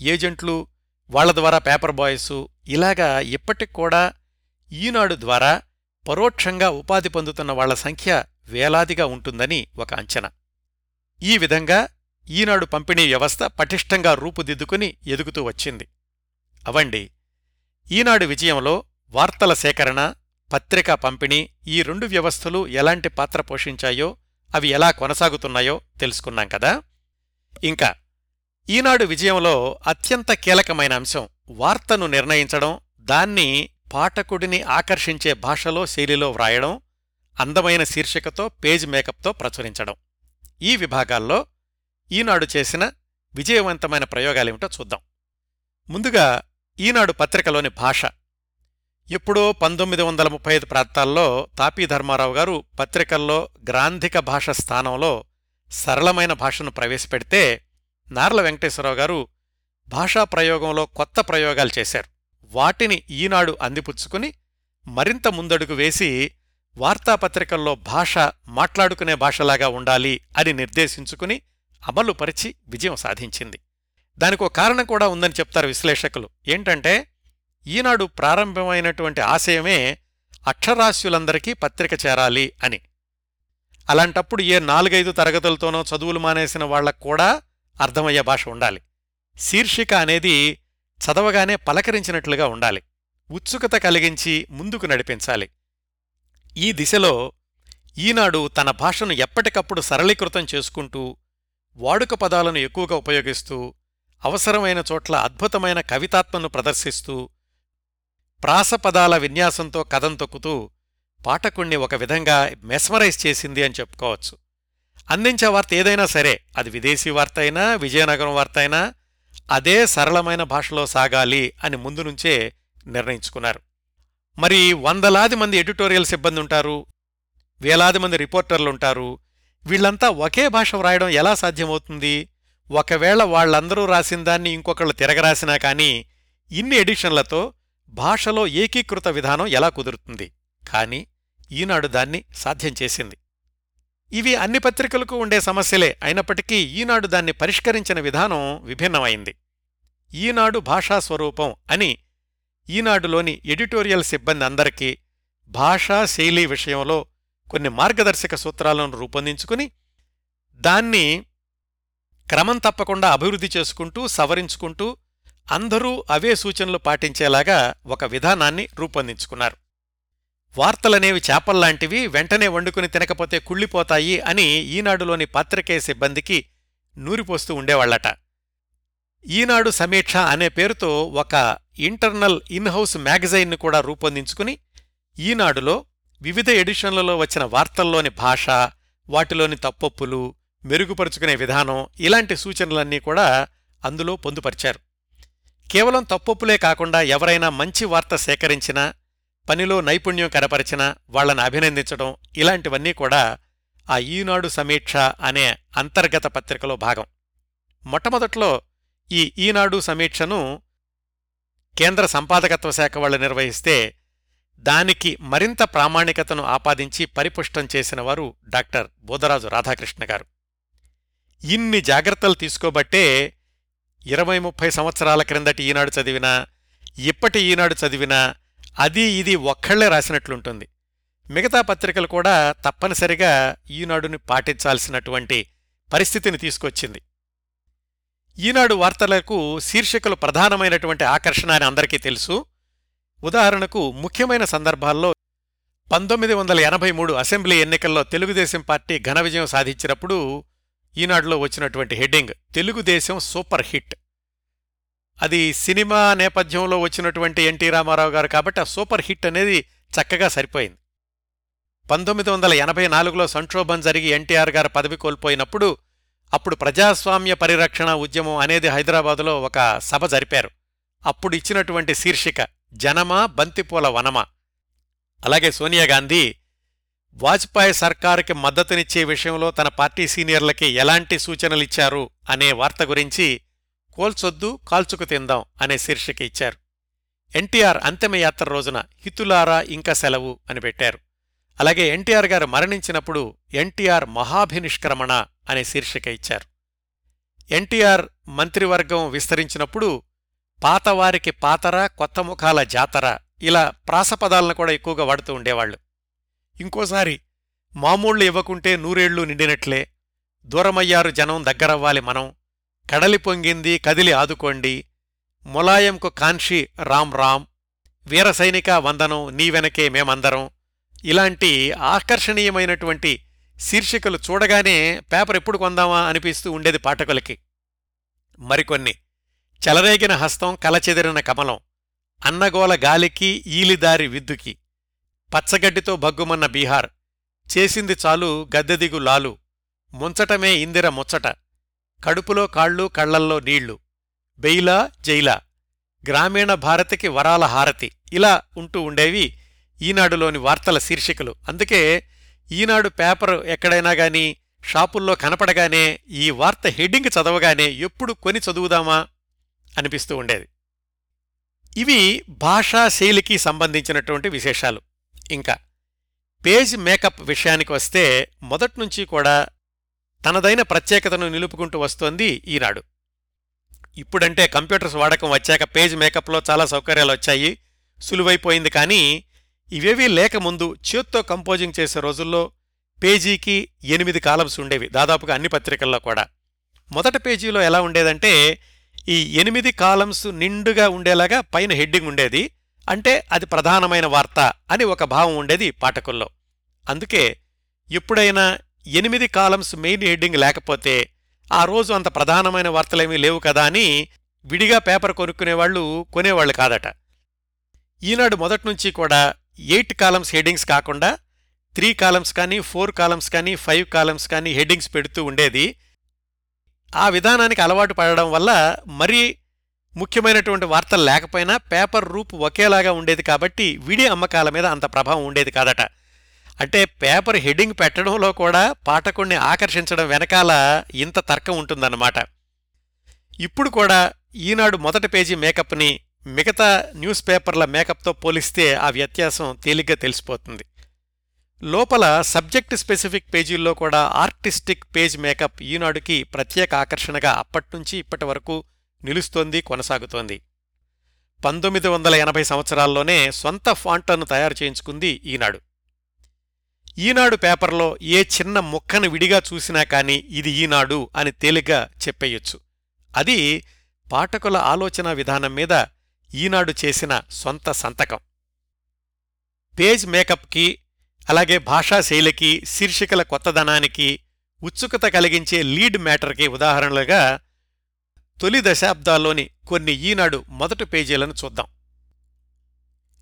ఏజెంట్లు వాళ్ళ ద్వారా పేపర్ బాయ్స్ ఇలాగా ఇప్పటికి కూడా ఈనాడు ద్వారా పరోక్షంగా ఉపాధి పొందుతున్న వాళ్ళ సంఖ్య వేలాదిగా ఉంటుందని ఒక అంచనా. ఈ విధంగా ఈనాడు పంపిణీ వ్యవస్థ పటిష్టంగా రూపుదిద్దుకుని ఎదుగుతూ వచ్చింది. అవండి ఈనాడు విజయంలో వార్తల సేకరణ పత్రికా పంపిణీ ఈ రెండు వ్యవస్థలు ఎలాంటి పాత్ర పోషించాయో అవి ఎలా కొనసాగుతున్నాయో తెలుసుకున్నాం కదా? ఇంకా ఈనాడు విజయంలో అత్యంత కీలకమైన అంశం వార్తను నిర్ణయించడం దాన్ని పాఠకుడిని ఆకర్షించే భాషలో శైలిలో వ్రాయడం అందమైన శీర్షికతో పేజ్ మేకప్తో ప్రచురించడం. ఈ విభాగాల్లో ఈనాడు చేసిన విజయవంతమైన ప్రయోగాలేమిటో చూద్దాం. ముందుగా ఈనాడు పత్రికలోని భాష. ఎప్పుడో పంతొమ్మిది వందల ముప్పై ఐదు ప్రాంతాల్లో తాపీ ధర్మారావు గారు పత్రికల్లో గ్రాంధిక భాష స్థానంలో సరళమైన భాషను ప్రవేశపెడితే నార్ల వెంకటేశ్వరరావు గారు భాషా ప్రయోగంలో కొత్త ప్రయోగాలు చేశారు. వాటిని ఈనాడు అందిపుచ్చుకుని మరింత ముందడుగు వేసి వార్తాపత్రికల్లో భాష మాట్లాడుకునే భాషలాగా ఉండాలి అని నిర్దేశించుకుని అమలుపరిచి విజయం సాధించింది. దానికో కారణం కూడా ఉందని చెప్తారు విశ్లేషకులు. ఏంటంటే ఈనాడు ప్రారంభమైనటువంటి ఆశయమే అక్షరాస్యులందరికీ పత్రిక చేరాలి అని. అలాంటప్పుడు ఏ నాలుగైదు తరగతులతోనో చదువులు మానేసిన వాళ్ళకు కూడా అర్థమయ్యే భాష ఉండాలి. శీర్షిక అనేది చదవగానే పలకరించినట్లుగా ఉండాలి. ఉత్సుకత కలిగించి ముందుకు నడిపించాలి. ఈ దిశలో ఈనాడు తన భాషను ఎప్పటికప్పుడు సరళీకృతం చేసుకుంటూ వాడుక పదాలను ఎక్కువగా ఉపయోగిస్తూ అవసరమైన చోట్ల అద్భుతమైన కవితాత్మను ప్రదర్శిస్తూ ప్రాసపదాల విన్యాసంతో కథం తొక్కుతూ పాఠకుణ్ణి ఒక విధంగా మెస్మరైజ్ చేసింది అని చెప్పుకోవచ్చు. అందించే వార్త ఏదైనా సరే అది విదేశీ వార్త అయినా విజయనగరం వార్త అయినా అదే సరళమైన భాషలో సాగాలి అని ముందు నుంచే నిర్ణయించుకున్నారు. మరి వందలాది మంది ఎడిటోరియల్ సిబ్బంది ఉంటారు వేలాది మంది రిపోర్టర్లుంటారు. వీళ్ళంతా ఒకే భాష వ్రాయడం ఎలా సాధ్యమవుతుంది? ఒకవేళ వాళ్ళందరూ రాసిన దాన్ని ఇంకొకళ్ళు తిరగరాసినా కానీ ఇన్ని ఎడిషన్లతో భాషలో ఏకీకృత విధానం ఎలా కుదురుతుంది? కాని ఈనాడు దాన్ని సాధ్యం చేసింది. ఇవి అన్ని పత్రికలకు ఉండే సమస్యలే. అయినప్పటికీ ఈనాడు దాన్ని పరిష్కరించిన విధానం విభిన్నమైంది. ఈనాడు భాషా స్వరూపం అని ఈనాడులోని ఎడిటోరియల్ సిబ్బంది అందరికీ భాషా శైలి విషయంలో కొన్ని మార్గదర్శక సూత్రాలను రూపొందించుకుని దాన్ని క్రమం తప్పకుండా అభివృద్ధి చేసుకుంటూ సవరించుకుంటూ అందరూ అవే సూచనలు పాటించేలాగా ఒక విధానాన్ని రూపొందించుకున్నారు. వార్తలనేవి చేపల్లాంటివి వెంటనే వండుకుని తినకపోతే కుళ్ళిపోతాయి అని ఈనాడులోని పాత్రికేయ సిబ్బందికి నూరిపోస్తూ ఉండేవాళ్ళట ఈనాడు సమీక్ష అనే పేరుతో ఒక ఇంటర్నల్ ఇన్హౌస్ మ్యాగజైన్ను కూడా రూపొందించుకుని ఈనాడులో వివిధ ఎడిషన్లలో వచ్చిన వార్తల్లోని భాష వాటిలోని తప్పొప్పులు మెరుగుపరుచుకునే విధానం ఇలాంటి సూచనలన్నీ కూడా అందులో పొందుపరిచారు. కేవలం తప్పొప్పులే కాకుండా ఎవరైనా మంచి వార్త సేకరించినా పనిలో నైపుణ్యం కనపరిచినా వాళ్ళను అభినందించడం ఇలాంటివన్నీ కూడా ఆ ఈనాడు సమీక్ష అనే అంతర్గత పత్రికలో భాగం. మొట్టమొదట్లో ఈ ఈనాడు సమీక్షను కేంద్ర సంపాదకత్వ శాఖ వాళ్ళు నిర్వహిస్తే దానికి మరింత ప్రామాణికతను ఆపాదించి పరిపుష్టం చేసిన వారు డాక్టర్ బోధరాజు రాధాకృష్ణ గారు. ఇన్ని జాగ్రత్తలు తీసుకోబట్టే ఇరవై ముప్పై సంవత్సరాల క్రిందటి ఈనాడు చదివినా ఇప్పటి ఈనాడు చదివినా అది ఇది ఒక్కళ్ళే రాసినట్లుంటుంది. మిగతా పత్రికలు కూడా తప్పనిసరిగా ఈనాడుని పాటించాల్సినటువంటి పరిస్థితిని తీసుకొచ్చింది. ఈనాడు వార్తలకు శీర్షికలు ప్రధానమైనటువంటి ఆకర్షణ అని అందరికీ తెలుసు. ఉదాహరణకు ముఖ్యమైన సందర్భాల్లో పంతొమ్మిది వందల ఎనభై మూడు అసెంబ్లీ ఎన్నికల్లో తెలుగుదేశం పార్టీ ఘన విజయం సాధించినప్పుడు ఈనాడులో వచ్చినటువంటి హెడ్డింగ్ తెలుగుదేశం సూపర్ హిట్. అది సినిమా నేపథ్యంలో వచ్చినటువంటి ఎన్టీ రామారావు గారు కాబట్టి ఆ సూపర్ హిట్ అనేది చక్కగా సరిపోయింది. పంతొమ్మిది వందల ఎనభై నాలుగులో సంక్షోభం జరిగి ఎన్టీఆర్ గారు పదవి కోల్పోయినప్పుడు అప్పుడు ప్రజాస్వామ్య పరిరక్షణ ఉద్యమం అనేది హైదరాబాదులో ఒక సభ జరిపారు. అప్పుడు ఇచ్చినటువంటి శీర్షిక జనమా బంతిపూల వనమా. అలాగే సోనియా గాంధీ వాజ్పేయి సర్కారుకి మద్దతునిచ్చే విషయంలో తన పార్టీ సీనియర్లకి ఎలాంటి సూచనలిచ్చారు అనే వార్త గురించి కోల్చొద్దు కాల్చుకు తిందాం అనే శీర్షిక ఇచ్చారు. ఎన్టీఆర్ అంతిమయాత్ర రోజున హితులారా ఇంకా సెలవు అని పెట్టారు. అలాగే ఎన్టీఆర్ గారు మరణించినప్పుడు ఎన్టీఆర్ మహాభినిష్క్రమణ అనే శీర్షిక ఇచ్చారు. ఎన్టీఆర్ మంత్రివర్గం విస్తరించినప్పుడు పాతవారికి పాతర కొత్త ముఖాల జాతర ఇలా ప్రాసపదాలను కూడా ఎక్కువగా వాడుతూ ఉండేవాళ్ళు ఇంకోసారి మామూళ్ళు ఇవ్వకుంటే నూరేళ్ళు నిండినట్లే దూరమయ్యారు జనం దగ్గరవ్వాలి మనం కడలి పొంగింది కదిలి ఆదుకోండి ములాయంకు కాన్షి రామ్ రామ్ వీర సైనిక వందనం నీ వెనకే మేమందరం ఇలాంటి ఆకర్షణీయమైనటువంటి శీర్షికలు చూడగానే పేపర్ ఎప్పుడు కొందామా అనిపిస్తూ ఉండేది పాఠకులకి. మరికొన్ని. చెలరేగిన హస్తం కలచెదిరిన కమలం. అన్నగోల గాలికి ఈలిదారి విద్దుకి. పచ్చగడ్డితో భగ్గుమన్న బీహార్. చేసింది చాలు గద్దెదిగు లాలు. ముంచటమే ఇందిర ముచ్చట. కడుపులో కాళ్ళు కళ్ళల్లో నీళ్ళు. బెయిలా జైలా. గ్రామీణ భారతికి వరాల హారతి. ఇలా ఉంటూ ఉండేవి ఈనాడులోని వార్తల శీర్షికలు. అందుకే ఈనాడు పేపర్ ఎక్కడైనా గాని షాపుల్లో కనపడగానే ఈ వార్త హెడ్డింగ్ చదవగానే ఎప్పుడు కొని చదువుదామా అనిపిస్తూ ఉండేది. ఇవి భాషా శైలికి సంబంధించినటువంటి విశేషాలు. ఇంకా పేజ్ మేకప్ విషయానికి వస్తే మొదట్నుంచి కూడా తనదైన ప్రత్యేకతను నిలుపుకుంటూ వస్తోంది ఈనాడు. ఇప్పుడంటే కంప్యూటర్స్ వాడకం వచ్చాక పేజ్ మేకప్లో చాలా సౌకర్యాలు వచ్చాయి. సులువైపోయింది కానీ ఇవేవీ లేకముందు చేత్తో కంపోజింగ్ చేసే రోజుల్లో పేజీకి ఎనిమిది కాలమ్స్ ఉండేవి దాదాపుగా అన్ని పత్రికల్లో కూడా. మొదటి పేజీలో ఎలా ఉండేదంటే ఈ ఎనిమిది కాలమ్స్ నిండుగా ఉండేలాగా పైన హెడ్డింగ్ ఉండేది అంటే అది ప్రధానమైన వార్త అని ఒక భావం ఉండేది పాఠకుల్లో. అందుకే ఎప్పుడైనా ఎనిమిది కాలమ్స్ మెయిన్ హెడ్డింగ్ లేకపోతే ఆ రోజు అంత ప్రధానమైన వార్తలేమీ లేవు కదా అని విడిగా పేపర్ కొనుక్కునేవాళ్ళు కొనేవాళ్ళు కాదట. ఈనాడు మొదట్నుంచి కూడా ఎయిట్ కాలమ్స్ హెడ్డింగ్స్ కాకుండా త్రీ కాలమ్స్ కానీ ఫోర్ కాలమ్స్ కానీ ఫైవ్ కాలమ్స్ కానీ హెడ్డింగ్స్ పెడుతూ ఉండేది. ఆ విధానానికి అలవాటు పడడం వల్ల మరీ ముఖ్యమైనటువంటి వార్తలు లేకపోయినా పేపర్ రూపు ఒకేలాగా ఉండేది కాబట్టి విడి అమ్మకాల మీద అంత ప్రభావం ఉండేది కాదట. అంటే పేపర్ హెడ్డింగ్ పెట్టడంలో కూడా పాఠకుణ్ణి ఆకర్షించడం వెనకాల ఇంత తర్కం ఉంటుందన్నమాట. ఇప్పుడు కూడా ఈనాడు మొదటి పేజీ మేకప్ని మిగతా న్యూస్ పేపర్ల మేకప్తో పోలిస్తే ఆ వ్యత్యాసం తేలిగ్గా తెలిసిపోతుంది. లోపల సబ్జెక్ట్ స్పెసిఫిక్ పేజీల్లో కూడా ఆర్టిస్టిక్ పేజ్ మేకప్ ఈనాడుకి ప్రత్యేక ఆకర్షణగా అప్పట్నుంచి ఇప్పటి వరకు నిలుస్తోంది కొనసాగుతోంది. పంతొమ్మిది వందల ఎనభై సంవత్సరాల్లోనే సొంత ఫాంట్లను తయారు చేయించుకుంది ఈనాడు ఈనాడు పేపర్లో ఏ చిన్న ముక్కను విడిగా చూసినా కానీ ఇది ఈనాడు అని తేలిగ్గా చెప్పేయొచ్చు. అది పాఠకుల ఆలోచన విధానం మీద ఈనాడు చేసిన సొంత సంతకం. పేజ్ మేకప్కి అలాగే భాషా శైలికి శీర్షికల కొత్తదనానికి ఉత్సుకత కలిగించే లీడ్ మ్యాటర్కి ఉదాహరణలుగా తొలి దశాబ్దాల్లోని కొన్ని ఈనాడు మొదటి పేజీలను చూద్దాం.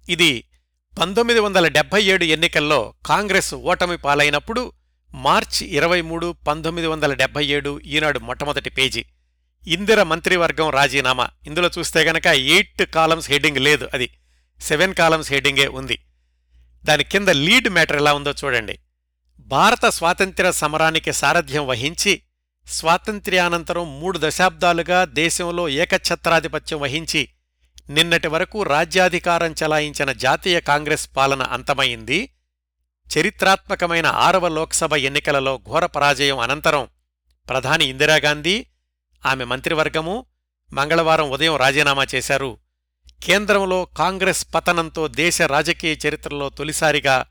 ఇది పంతొమ్మిది వందల డెబ్బై ఏడు ఎన్నికల్లో కాంగ్రెస్ ఓటమి పాలైనప్పుడు మార్చి ఇరవై మూడు పంతొమ్మిది వందల డెబ్బై ఏడు ఈనాడు మొట్టమొదటి పేజీ. ఇందిర మంత్రివర్గం రాజీనామా. ఇందులో చూస్తే గనక ఎయిట్ కాలమ్స్ హెడ్డింగ్ లేదు అది. సెవెన్ కాలమ్స్ హెడ్డింగే ఉంది. దాని కింద లీడ్ మ్యాటర్ ఎలా ఉందో చూడండి. భారత స్వాతంత్ర్య సమరానికి సారథ్యం వహించి స్వాతంత్ర్యానంతరం మూడు దశాబ్దాలుగా దేశంలో ఏకఛత్రాధిపత్యం వహించి నిన్నటి వరకు రాజ్యాధికారం చలాయించిన జాతీయ కాంగ్రెస్ పాలన అంతమైంది. చరిత్రాత్మకమైన ఆరవ లోక్సభ ఎన్నికలలో ఘోర పరాజయం అనంతరం ప్రధాని ఇందిరాగాంధీ ఆమె మంత్రివర్గము మంగళవారం ఉదయం రాజీనామా చేశారు. కేంద్రంలో కాంగ్రెస్ పతనంతో దేశ రాజకీయ చరిత్రలో తొలిసారిగా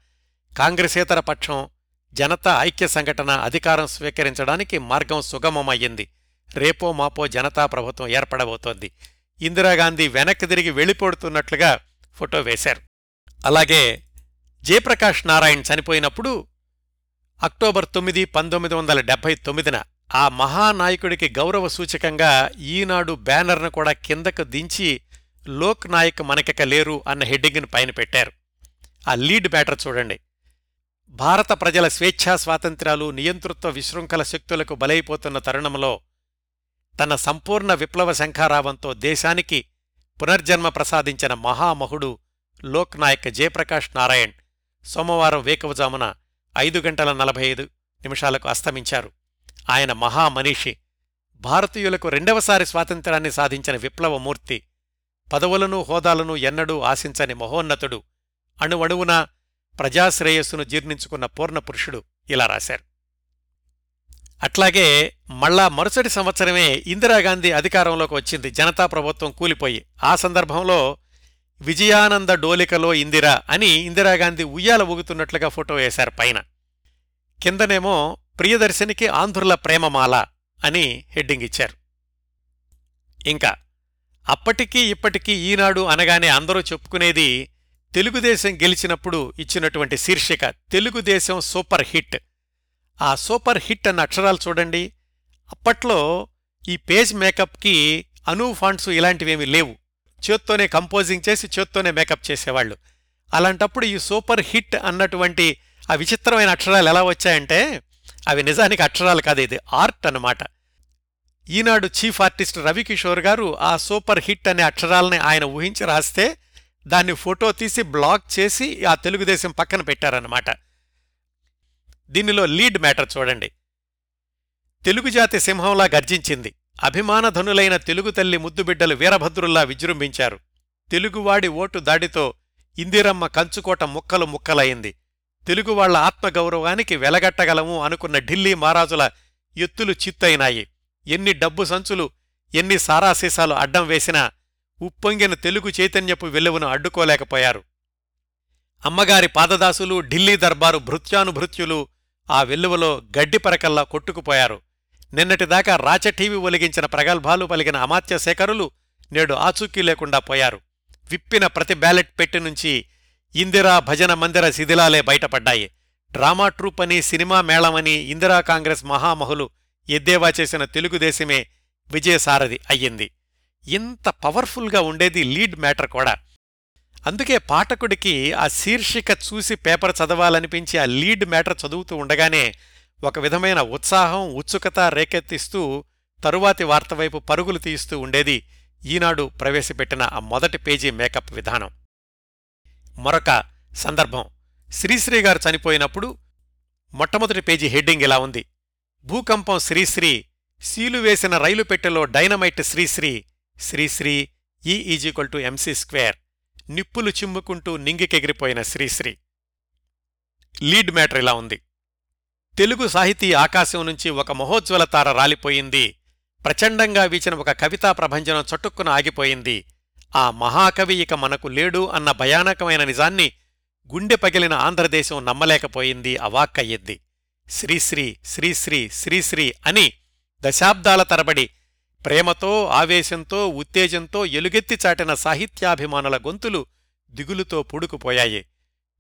కాంగ్రెసేతర పక్షం జనతా ఐక్య సంఘటన అధికారం స్వీకరించడానికి మార్గం సుగమమయ్యింది. రేపో మాపో జనతా ప్రభుత్వం ఏర్పడబోతోంది. ఇందిరాగాంధీ వెనక్కి తిరిగి వెళ్ళిపోడుతున్నట్లుగా ఫోటో వేశారు. అలాగే జయప్రకాష్ నారాయణ్ చనిపోయినప్పుడు అక్టోబర్ తొమ్మిది పంతొమ్మిది వందల డెబ్బై తొమ్మిదిన ఆ మహానాయకుడికి గౌరవ సూచకంగా ఈనాడు బ్యానర్ను కూడా కిందకు దించి లోక్ నాయక్ మనకిక లేరు అన్న హెడ్డింగ్ను పైన పెట్టారు. ఆ లీడ్ బ్యాటర్ చూడండి. భారత ప్రజల స్వేచ్ఛా స్వాతంత్ర్యాలు నియంతృత్వ విశృంఖల శక్తులకు బలైపోతున్న తరుణంలో తన సంపూర్ణ విప్లవ శంఖారావంతో దేశానికి పునర్జన్మ ప్రసాదించిన మహామహుడు లోక్ నాయక్ జయప్రకాష్ నారాయణ్ సోమవారం వేకవజామున ఐదు గంటల నలభై ఐదు నిమిషాలకు అస్తమించారు. ఆయన మహామనీషి. భారతీయులకు రెండవసారి స్వాతంత్రాన్ని సాధించిన విప్లవమూర్తి. పదవులను హోదాలను ఎన్నడూ ఆశించని మహోన్నతుడు. అణువణువున ప్రజాశ్రేయస్సును జీర్ణించుకున్న పూర్ణపురుషుడు ఇలా రాశారు. అట్లాగే మళ్ళా మరుసటి సంవత్సరమే ఇందిరాగాంధీ అధికారంలోకి వచ్చింది. జనతా ప్రభుత్వం కూలిపోయి. ఆ సందర్భంలో విజయానంద డోలికలో ఇందిరా అని ఇందిరాగాంధీ ఉయ్యాల ఊగుతున్నట్లుగా ఫోటో వేశారు పైన. కిందనేమో ప్రియదర్శినికి ఆంధ్రుల ప్రేమమాల అని హెడ్డింగ్ ఇచ్చారు. ఇంకా అప్పటికీ ఇప్పటికీ ఈనాడు అనగానే అందరూ చెప్పుకునేది తెలుగుదేశం గెలిచినప్పుడు ఇచ్చినటువంటి శీర్షిక తెలుగుదేశం సూపర్ హిట్. ఆ సూపర్ హిట్ అన్న అక్షరాలు చూడండి. అప్పట్లో ఈ పేజ్ మేకప్కి అను ఫాంట్స్ ఇలాంటివేమీ లేవు. చేత్తోనే కంపోజింగ్ చేసి చేత్తోనే మేకప్ చేసేవాళ్ళు. అలాంటప్పుడు ఈ సూపర్ హిట్ అన్నటువంటి ఆ విచిత్రమైన అక్షరాలు ఎలా వచ్చాయంటే అవి నిజానికి అక్షరాలు కాదు ఇది ఆర్ట్ అనమాట ఈనాడు చీఫ్ ఆర్టిస్ట్ రవికిషోర్ గారు ఆ సూపర్ హిట్ అనే అక్షరాలని ఆయన ఊహించి రాస్తే దాన్ని ఫోటో తీసి బ్లాక్ చేసి ఆ తెలుగుదేశం పక్కన పెట్టారన్నమాట. దీనిలో లీడ్ మ్యాటర్ చూడండి. తెలుగు జాతి సింహంలా గర్జించింది. అభిమానధనులైన తెలుగు తల్లి ముద్దుబిడ్డలు వీరభద్రుల్లా విజృంభించారు. తెలుగువాడి ఓటు దాడితో ఇందిరమ్మ కంచుకోట ముక్కలు ముక్కలయింది తెలుగువాళ్ళ ఆత్మగౌరవానికి వెలగట్టగలము అనుకున్న ఢిల్లీ మహారాజుల ఎత్తులు చిత్తయినాయి. ఎన్ని డబ్బు సంచులు ఎన్ని సారాశీసాలు అడ్డం వేసినా ఉప్పొంగిన తెలుగు చైతన్యపు వెలువను అడ్డుకోలేకపోయారు. అమ్మగారి పాదదాసులు ఢిల్లీ దర్బారు భృత్యానుభృత్యులు ఆ వెల్లువలో గడ్డిపరకల్లా కొట్టుకుపోయారు. నిన్నటిదాకా రాచటీవి ఒలిగించిన ప్రగల్భాలు పలిగిన అమాత్య శేఖరులు నేడు ఆచూకీ లేకుండా పోయారు. విప్పిన ప్రతి బ్యాలెట్ పెట్టి నుంచి ఇందిరా భజన మందిర శిథిలాలే బయటపడ్డాయి. డ్రామా ట్రూప్ అని సినిమా మేళమని ఇందిరా కాంగ్రెస్ మహామహులు ఎద్దేవా చేసిన తెలుగుదేశమే విజయసారథి అయ్యింది. ఇంత పవర్ఫుల్గా ఉండేది లీడ్ మ్యాటర్ కూడా. అందుకే పాఠకుడికి ఆ శీర్షిక చూసి పేపర్ చదవాలనిపించి ఆ లీడ్ మ్యాటర్ చదువుతూ ఉండగానే ఒక విధమైన ఉత్సాహం ఉత్సుకత రేకెత్తిస్తూ తరువాతి వార్త వైపు పరుగులు తీస్తూ ఉండేది ఈనాడు ప్రవేశపెట్టిన ఆ మొదటి పేజీ మేకప్ విధానం. మరొక సందర్భం. శ్రీశ్రీ గారు చనిపోయినప్పుడు మొట్టమొదటి పేజీ హెడ్డింగ్ ఇలా ఉంది. భూకంపం శ్రీశ్రీ సీలు వేసిన రైలు పెట్టెలో డైనమైట్ శ్రీశ్రీ శ్రీశ్రీ e ఈ ఈజీక్వల్ టు ఎంసీ స్క్వేర్ నిప్పులు చిమ్ముకుంటూ నింగికెగిరిపోయిన శ్రీశ్రీ. లీడ్ మ్యాటర్ ఇలా ఉంది. తెలుగు సాహితీ ఆకాశం నుంచి ఒక మహోజ్వల తార రాలిపోయింది. ప్రచండంగా వీచిన ఒక కవితా ప్రభంజనం చటుక్కున ఆగిపోయింది. ఆ మహాకవి ఇక మనకు లేడు అన్న భయానకమైన నిజాన్ని గుండె పగిలిన ఆంధ్రదేశం నమ్మలేకపోయింది అవాక్కయ్యింది శ్రీశ్రీ శ్రీశ్రీ శ్రీశ్రీ అని దశాబ్దాల తరబడి ప్రేమతో ఆవేశంతో ఉత్తేజంతో ఎలుగెత్తి చాటిన సాహిత్యాభిమానుల గొంతులు దిగులుతో పూడుకుపోయాయి.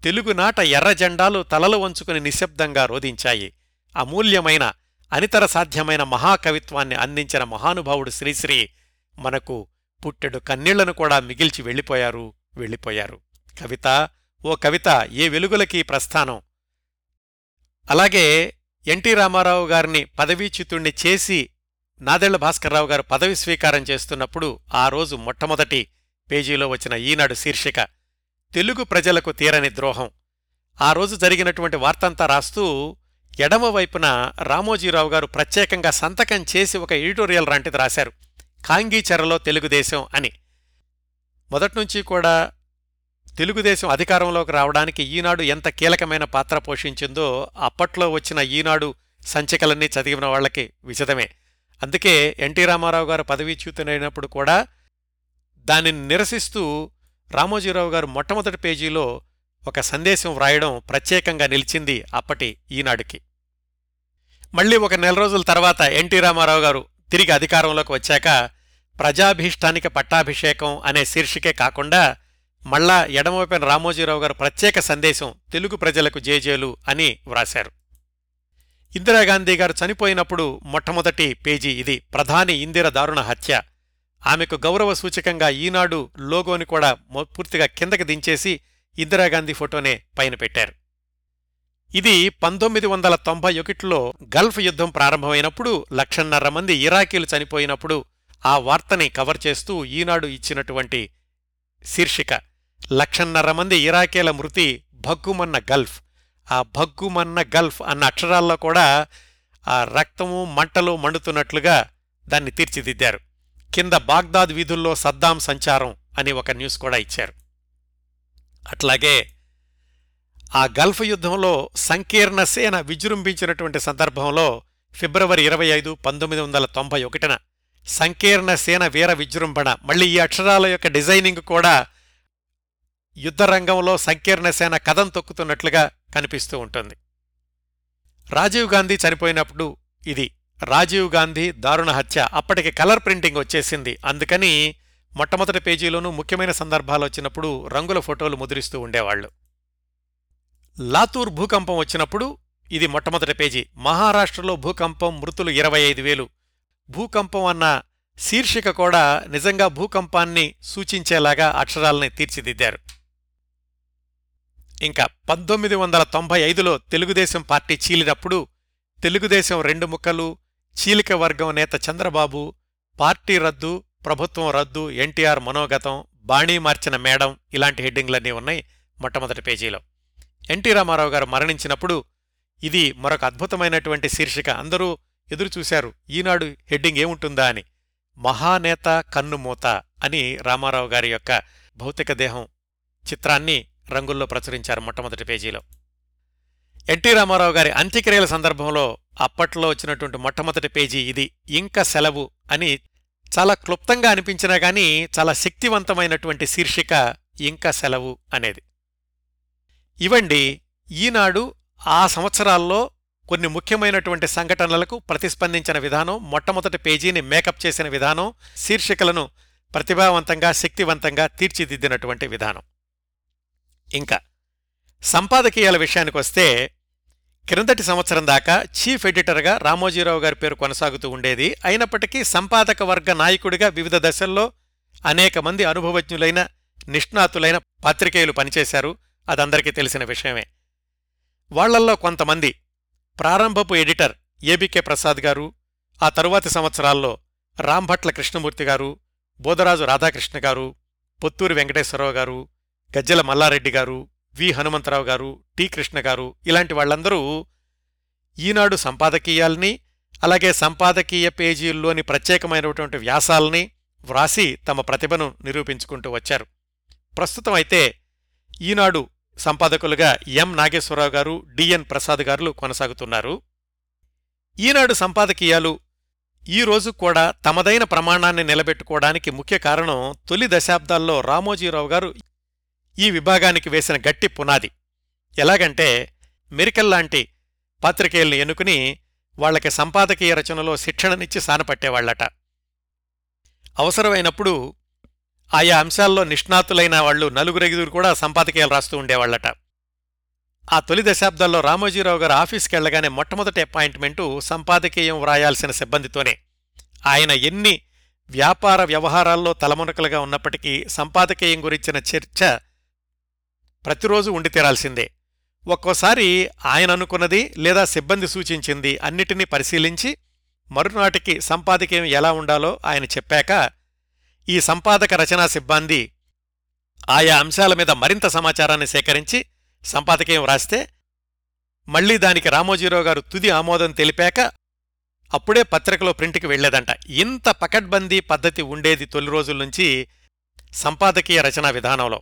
తెలుగునాట ఎర్రజెండాలు తలలు వంచుకుని నిశ్శబ్దంగా రోధించాయి. అమూల్యమైన అనితర సాధ్యమైన మహాకవిత్వాన్ని అందించిన మహానుభావుడు శ్రీశ్రీ మనకు పుట్టెడు కన్నీళ్ళను కూడా మిగిల్చి వెళ్ళిపోయారు వెళ్ళిపోయారు. కవిత ఓ కవిత ఏ వెలుగులకి ప్రస్థానం? అలాగే ఎన్టీ రామారావు గారిని పదవీచ్యుతుణ్ణి చేసి నాదెళ్ళ భాస్కర్రావు గారు పదవి స్వీకారం చేస్తున్నప్పుడు ఆ రోజు మొట్టమొదటి పేజీలో వచ్చిన ఈనాడు శీర్షిక తెలుగు ప్రజలకు తీరని ద్రోహం. ఆ రోజు జరిగినటువంటి వార్తంతా రాస్తూ ఎడమవైపున రామోజీరావు గారు ప్రత్యేకంగా సంతకం చేసి ఒక ఎడిటోరియల్ లాంటిది రాశారు. కాంగీచెరలో తెలుగుదేశం అని. మొదట్నుంచి కూడా తెలుగుదేశం అధికారంలోకి రావడానికి ఈనాడు ఎంత కీలకమైన పాత్ర పోషించిందో అప్పట్లో వచ్చిన ఈనాడు సంచికలన్నీ చదివిన వాళ్ళకి విచితమే అందుకే ఎన్టీ రామారావు గారు పదవీచ్యుతునైనప్పుడు కూడా దానిని నిరసిస్తూ రామోజీరావు గారు మొట్టమొదటి పేజీలో ఒక సందేశం వ్రాయడం ప్రత్యేకంగా నిలిచింది అప్పటి ఈనాడుకి. మళ్ళీ ఒక నెల రోజుల తర్వాత ఎన్టీ రామారావు గారు తిరిగి అధికారంలోకి వచ్చాక ప్రజాభీష్టానికి పట్టాభిషేకం అనే శీర్షికే కాకుండా మళ్ళా ఎడమవైపున రామోజీరావు గారు ప్రత్యేక సందేశం తెలుగు ప్రజలకు జేజేలు అని వ్రాశారు. ఇందిరాగాంధీ గారు చనిపోయినప్పుడు మొట్టమొదటి పేజీ ఇది. ప్రధాని ఇందిర దారుణ హత్య. ఆమెకు గౌరవ సూచకంగా ఈనాడు లోగోని కూడా పూర్తిగా కిందకి దించేసి ఇందిరాగాంధీ ఫోటోనే పైన పెట్టారు. ఇది పంతొమ్మిది వందల తొంభై ఒకటిలో గల్ఫ్ యుద్ధం ప్రారంభమైనప్పుడు లక్షన్నర మంది ఇరాకీలు చనిపోయినప్పుడు ఆ వార్తని కవర్ చేస్తూ ఈనాడు ఇచ్చినటువంటి శీర్షిక లక్షన్నర మంది ఇరాకీల మృతి భగ్గుమన్న గల్ఫ్. ఆ భగ్గుమన్న గల్ఫ్ అన్న అక్షరాల్లో కూడా ఆ రక్తము మంటలు మండుతున్నట్లుగా దాన్ని తీర్చిదిద్దారు. కింద బాగ్దాద్ వీధుల్లో సద్దాం సంచారం అని ఒక న్యూస్ కూడా ఇచ్చారు. అట్లాగే ఆ గల్ఫ్ యుద్ధంలో సంకీర్ణ సేన విజృంభించినటువంటి సందర్భంలో ఫిబ్రవరి ఇరవై ఐదు పంతొమ్మిది వందల తొంభై ఒకటిన సంకీర్ణ సేన వీర విజృంభణ మళ్ళీ ఈ అక్షరాల యొక్క డిజైనింగ్ కూడా యుద్ధరంగంలో సంకీర్ణ సేన కథం తొక్కుతున్నట్లుగా కనిపిస్తూ ఉంటుంది. రాజీవ్ గాంధీ చనిపోయినప్పుడు ఇది. రాజీవ్ గాంధీ దారుణ హత్య. అప్పటికి కలర్ ప్రింటింగ్ వచ్చేసింది. అందుకని మొట్టమొదటి పేజీలోనూ ముఖ్యమైన సందర్భాలు వచ్చినప్పుడు రంగుల ఫోటోలు ముద్రిస్తూ ఉండేవాళ్ళు లాతూర్ భూకంపం వచ్చినప్పుడు ఇది మొట్టమొదటి పేజీ. మహారాష్ట్రలో భూకంపం మృతులు ఇరవై ఐదు వేలు. భూకంపం అన్న శీర్షిక కూడా నిజంగా భూకంపాన్ని సూచించేలాగా అక్షరాల్ని తీర్చిదిద్దారు. ఇంకా పంతొమ్మిది వందల తొంభై ఐదులో తెలుగుదేశం పార్టీ చీలినప్పుడు తెలుగుదేశం రెండు ముక్కలు చీలిక వర్గం నేత చంద్రబాబు పార్టీ రద్దు ప్రభుత్వం రద్దు ఎన్టీఆర్ మనోగతం బాణీ మార్చిన మేడం ఇలాంటి హెడ్డింగ్లన్నీ ఉన్నాయి మొట్టమొదటి పేజీలో. ఎన్టీ రామారావు గారు మరణించినప్పుడు ఇది మరొక అద్భుతమైనటువంటి శీర్షిక. అందరూ ఎదురుచూశారు ఈనాడు హెడ్డింగ్ ఏముంటుందా అని. మహానేత కన్నుమూత అని రామారావు గారి యొక్క భౌతిక దేహం చిత్రాన్ని రంగుల్లో ప్రచురించారు మొట్టమొదటి పేజీలో. ఎన్టీ రామారావు గారి అంత్యక్రియల సందర్భంలో అప్పట్లో వచ్చినటువంటి మొట్టమొదటి పేజీ ఇది ఇంక సెలవు అని చాలా క్లుప్తంగా అనిపించినా గాని చాలా శక్తివంతమైనటువంటి శీర్షిక ఇంక సెలవు అనేది. ఇవండి ఈనాడు ఆ సంవత్సరాల్లో కొన్ని ముఖ్యమైనటువంటి సంఘటనలకు ప్రతిస్పందించిన విధానం మొట్టమొదటి పేజీని మేకప్ చేసిన విధానం శీర్షికలను ప్రతిభావంతంగా శక్తివంతంగా తీర్చిదిద్దినటువంటి విధానం. ఇంకా సంపాదకీయాల విషయానికొస్తే క్రిందటి సంవత్సరం దాకా చీఫ్ ఎడిటర్గా రామోజీరావు గారి పేరు కొనసాగుతూ ఉండేది. అయినప్పటికీ సంపాదక వర్గ నాయకుడిగా వివిధ దశల్లో అనేక మంది అనుభవజ్ఞులైన నిష్ణాతులైన పాత్రికేయులు పనిచేశారు. అదందరికీ తెలిసిన విషయమే. వాళ్ళల్లో కొంతమంది ప్రారంభపు ఎడిటర్ ఏబికే ప్రసాద్ గారు ఆ తరువాతి సంవత్సరాల్లో రాంభట్ల కృష్ణమూర్తి గారు బోధరాజు రాధాకృష్ణ గారు పొత్తూరి వెంకటేశ్వరరావు గారు గజ్జెల మల్లారెడ్డి గారు వి హనుమంతరావు గారు టి కృష్ణ గారు ఇలాంటి వాళ్ళందరూ ఈనాడు సంపాదకీయాల్ని అలాగే సంపాదకీయ పేజీల్లోని ప్రత్యేకమైనటువంటి వ్యాసాల్ని వ్రాసి తమ ప్రతిభను నిరూపించుకుంటూ వచ్చారు. ప్రస్తుతం అయితే ఈనాడు సంపాదకులుగా ఎం నాగేశ్వరరావు గారు డిఎన్ ప్రసాద్ గారు కొనసాగుతున్నారు. ఈనాడు సంపాదకీయాలు ఈ రోజు కూడా తమదైన ప్రమాణాన్ని నిలబెట్టుకోవడానికి ముఖ్య కారణం తొలి దశాబ్దాల్లో రామోజీరావు గారు ఈ విభాగానికి వేసిన గట్టి పునాది. ఎలాగంటే మెరికల్ లాంటి పాత్రికేయుల్ని ఎన్నుకుని వాళ్ళకి సంపాదకీయ రచనలో శిక్షణనిచ్చి సానపట్టేవాళ్ళట అవసరమైనప్పుడు ఆయా అంశాల్లో నిష్ణాతులైన వాళ్ళు నలుగురెగురు కూడా సంపాదకీయాలు రాస్తూ ఉండేవాళ్ళట ఆ తొలి దశాబ్దాల్లో రామోజీరావు గారు ఆఫీస్కి వెళ్ళగానే మొట్టమొదటి అపాయింట్మెంటు సంపాదకీయం వ్రాయాల్సిన సిబ్బందితోనే. ఆయన ఎన్ని వ్యాపార వ్యవహారాల్లో తలమునకలుగా ఉన్నప్పటికీ సంపాదకీయం గురించిన చర్చ ప్రతిరోజు ఉండి తీరాల్సిందే. ఒక్కోసారి ఆయన అనుకున్నది లేదా సిబ్బంది సూచించింది అన్నిటినీ పరిశీలించి మరునాటికి సంపాదకీయం ఎలా ఉండాలో ఆయన చెప్పాక ఈ సంపాదక రచనా సిబ్బంది ఆయా అంశాల మీద మరింత సమాచారాన్ని సేకరించి సంపాదకీయం రాస్తే మళ్ళీ దానికి రామోజీరావు గారు తుది ఆమోదం తెలిపాక అప్పుడే పత్రికలో ప్రింట్కి వెళ్ళేదంట ఇంత పకడ్బందీ పద్ధతి ఉండేది తొలి రోజుల నుంచి సంపాదకీయ రచనా విధానంలో.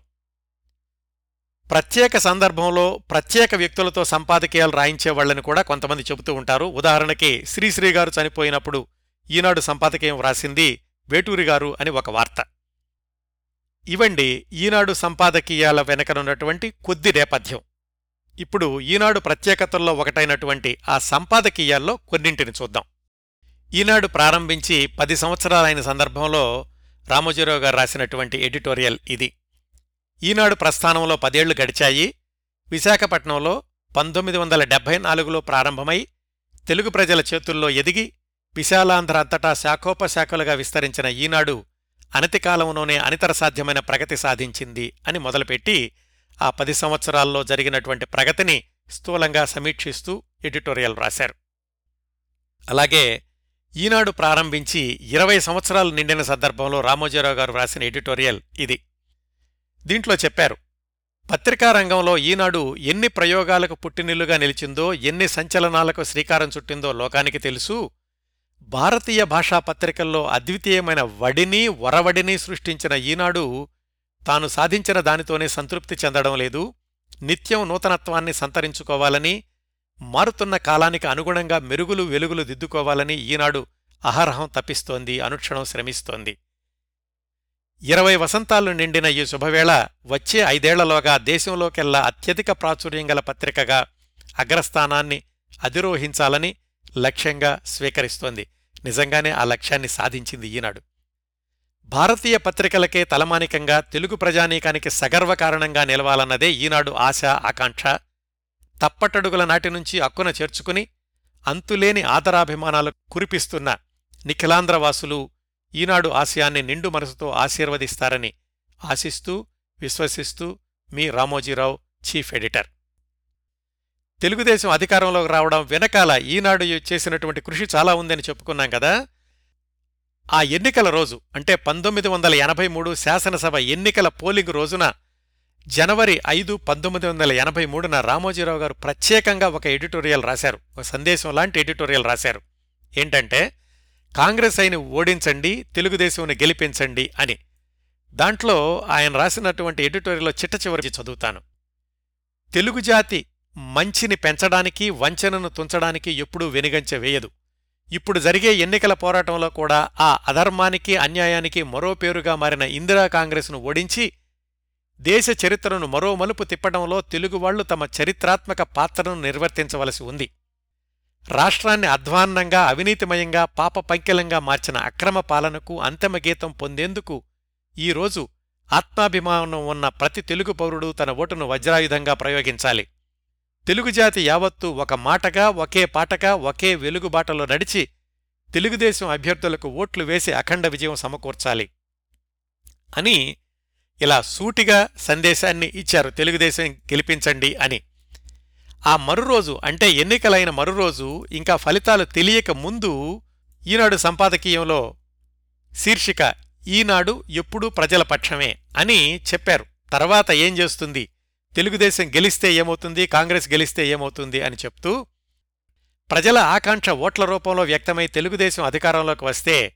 ప్రత్యేక సందర్భంలో ప్రత్యేక వ్యక్తులతో సంపాదకీయాలు రాయించేవాళ్ళని కూడా కొంతమంది చెబుతూ ఉంటారు. ఉదాహరణకి శ్రీశ్రీ గారు చనిపోయినప్పుడు ఈనాడు సంపాదకీయం వ్రాసింది వేటూరి గారు అని ఒక వార్త. ఇవండి ఈనాడు సంపాదకీయాల వెనకనున్నటువంటి కొద్ది నేపథ్యం. ఇప్పుడు ఈనాడు ప్రత్యేకతల్లో ఒకటైనటువంటి ఆ సంపాదకీయాల్లో కొన్నింటిని చూద్దాం. ఈనాడు ప్రారంభించి పది సంవత్సరాలైన సందర్భంలో రామోజీరావు గారు రాసినటువంటి ఎడిటోరియల్ ఇది. ఈనాడు ప్రస్థానంలో పదేళ్ళు గడిచాయి. విశాఖపట్నంలో పంతొమ్మిది వందల డెబ్బై నాలుగులో ప్రారంభమై తెలుగు ప్రజల చేతుల్లో ఎదిగి విశాలాంధ్ర అంతటా శాఖోపశాఖలుగా విస్తరించిన ఈనాడు అనతికాలంలోనే అనితర సాధ్యమైన ప్రగతి సాధించింది అని మొదలుపెట్టి ఆ పది సంవత్సరాల్లో జరిగినటువంటి ప్రగతిని స్థూలంగా సమీక్షిస్తూ ఎడిటోరియల్ రాశారు. అలాగే ఈనాడు ప్రారంభించి ఇరవై సంవత్సరాలు నిండిన సందర్భంలో రామోజీరావు గారు రాసిన ఎడిటోరియల్ ఇది. దీంట్లో చెప్పారు పత్రికా రంగంలో ఈనాడు ఎన్ని ప్రయోగాలకు పుట్టినిల్లుగా నిలిచిందో ఎన్ని సంచలనాలకు శ్రీకారం చుట్టిందో లోకానికి తెలుసు. భారతీయ భాషా పత్రికల్లో అద్వితీయమైన వడిని వరవడిని సృష్టించిన ఈనాడు తాను సాధించిన దానితోనే సంతృప్తి చెందడం లేదు. నిత్యం నూతనత్వాన్ని సంతరించుకోవాలని మారుతున్న కాలానికి అనుగుణంగా మెరుగులు వెలుగులు దిద్దుకోవాలని ఈనాడు అహర్హం తప్పిస్తోంది అనుక్షణం శ్రమిస్తోంది. ఇరవై వసంతాలు నిండిన ఈ శుభవేళ వచ్చే ఐదేళ్ళలోగా దేశంలోకెల్లా అత్యధిక ప్రాచుర్యం గల పత్రికగా అగ్రస్థానాన్ని అధిరోహించాలని లక్ష్యంగా స్వీకరిస్తోంది. నిజంగానే ఆ లక్ష్యాన్ని సాధించింది ఈనాడు. భారతీయ పత్రికలకే తలమానికంగా తెలుగు ప్రజానీకానికి సగర్వకారణంగా నిలవాలన్నదే ఈనాడు ఆశ ఆకాంక్ష. తప్పటడుగుల నాటి నుంచి అక్కున చేర్చుకుని అంతులేని ఆదరాభిమానాలు కురిపిస్తున్న నిఖిలాంధ్రవాసులు ఈనాడు ఆశయాన్ని నిండు మనసుతో ఆశీర్వదిస్తారని ఆశిస్తూ విశ్వసిస్తూ మీ రామోజీరావు చీఫ్ ఎడిటర్. తెలుగుదేశం అధికారంలోకి రావడం వెనకాల ఈనాడు చేసినటువంటి కృషి చాలా ఉందని చెప్పుకున్నాం కదా. ఆ ఎన్నికల రోజు అంటే పంతొమ్మిది వందల ఎనభై మూడు శాసనసభ ఎన్నికల పోలింగ్ రోజున జనవరి ఐదు పంతొమ్మిది వందల ఎనభై మూడున రామోజీరావు గారు ప్రత్యేకంగా ఒక ఎడిటోరియల్ రాశారు. ఒక సందేశం లాంటి ఎడిటోరియల్ రాశారు. ఏంటంటే కాంగ్రెస్ అయిన ఓడించండి తెలుగుదేశంని గెలిపించండి అని. దాంట్లో ఆయన రాసినటువంటి ఎడిటోరియల్లో చిట్ట చివరికి చదువుతాను. తెలుగు జాతి మంచిని పెంచడానికి వంచనను తుంచడానికి ఎప్పుడూ వెనుగంచె వేయదు. ఇప్పుడు జరిగే ఎన్నికల పోరాటంలో కూడా ఆ అధర్మానికి అన్యాయానికి మరో పేరుగా మారిన ఇందిరా కాంగ్రెస్ను ఓడించి దేశ చరిత్రను మరో మలుపు తిప్పడంలో తెలుగువాళ్ళు తమ చరిత్రాత్మక పాత్రను నిర్వర్తించవలసి ఉంది. రాష్ట్రాన్ని అధ్వాన్నంగా అవినీతిమయంగా పాప పంకిలంగా మార్చిన అక్రమ పాలనకు అంతిమగీతం పొందేందుకు ఈరోజు ఆత్మాభిమానం ఉన్న ప్రతి తెలుగు పౌరుడు తన ఓటును వజ్రాయుధంగా ప్రయోగించాలి. తెలుగుజాతి యావత్తు ఒక మాటగా ఒకే పాటగా ఒకే వెలుగుబాటలో నడిచి తెలుగుదేశం అభ్యర్థులకు ఓట్లు వేసి అఖండ విజయం సమకూర్చాలి అని ఇలా సూటిగా సందేశాన్ని ఇచ్చారు. తెలుగుదేశం గెలిపించండి అని. ఆ మరురోజు అంటే ఎన్నికలైన మరురోజు ఇంకా ఫలితాలు తెలియక ముందు ఈనాడు సంపాదకీయంలో శీర్షిక ఈనాడు ఎప్పుడూ ప్రజల పక్షమే అని చెప్పారు. తర్వాత ఏం చేస్తుంది? తెలుగుదేశం గెలిస్తే ఏమవుతుంది? కాంగ్రెస్ గెలిస్తే ఏమవుతుంది? అని చెప్తూ ప్రజల ఆకాంక్ష ఓట్ల రూపంలో వ్యక్తమై తెలుగుదేశం అధికారంలోకి వస్తే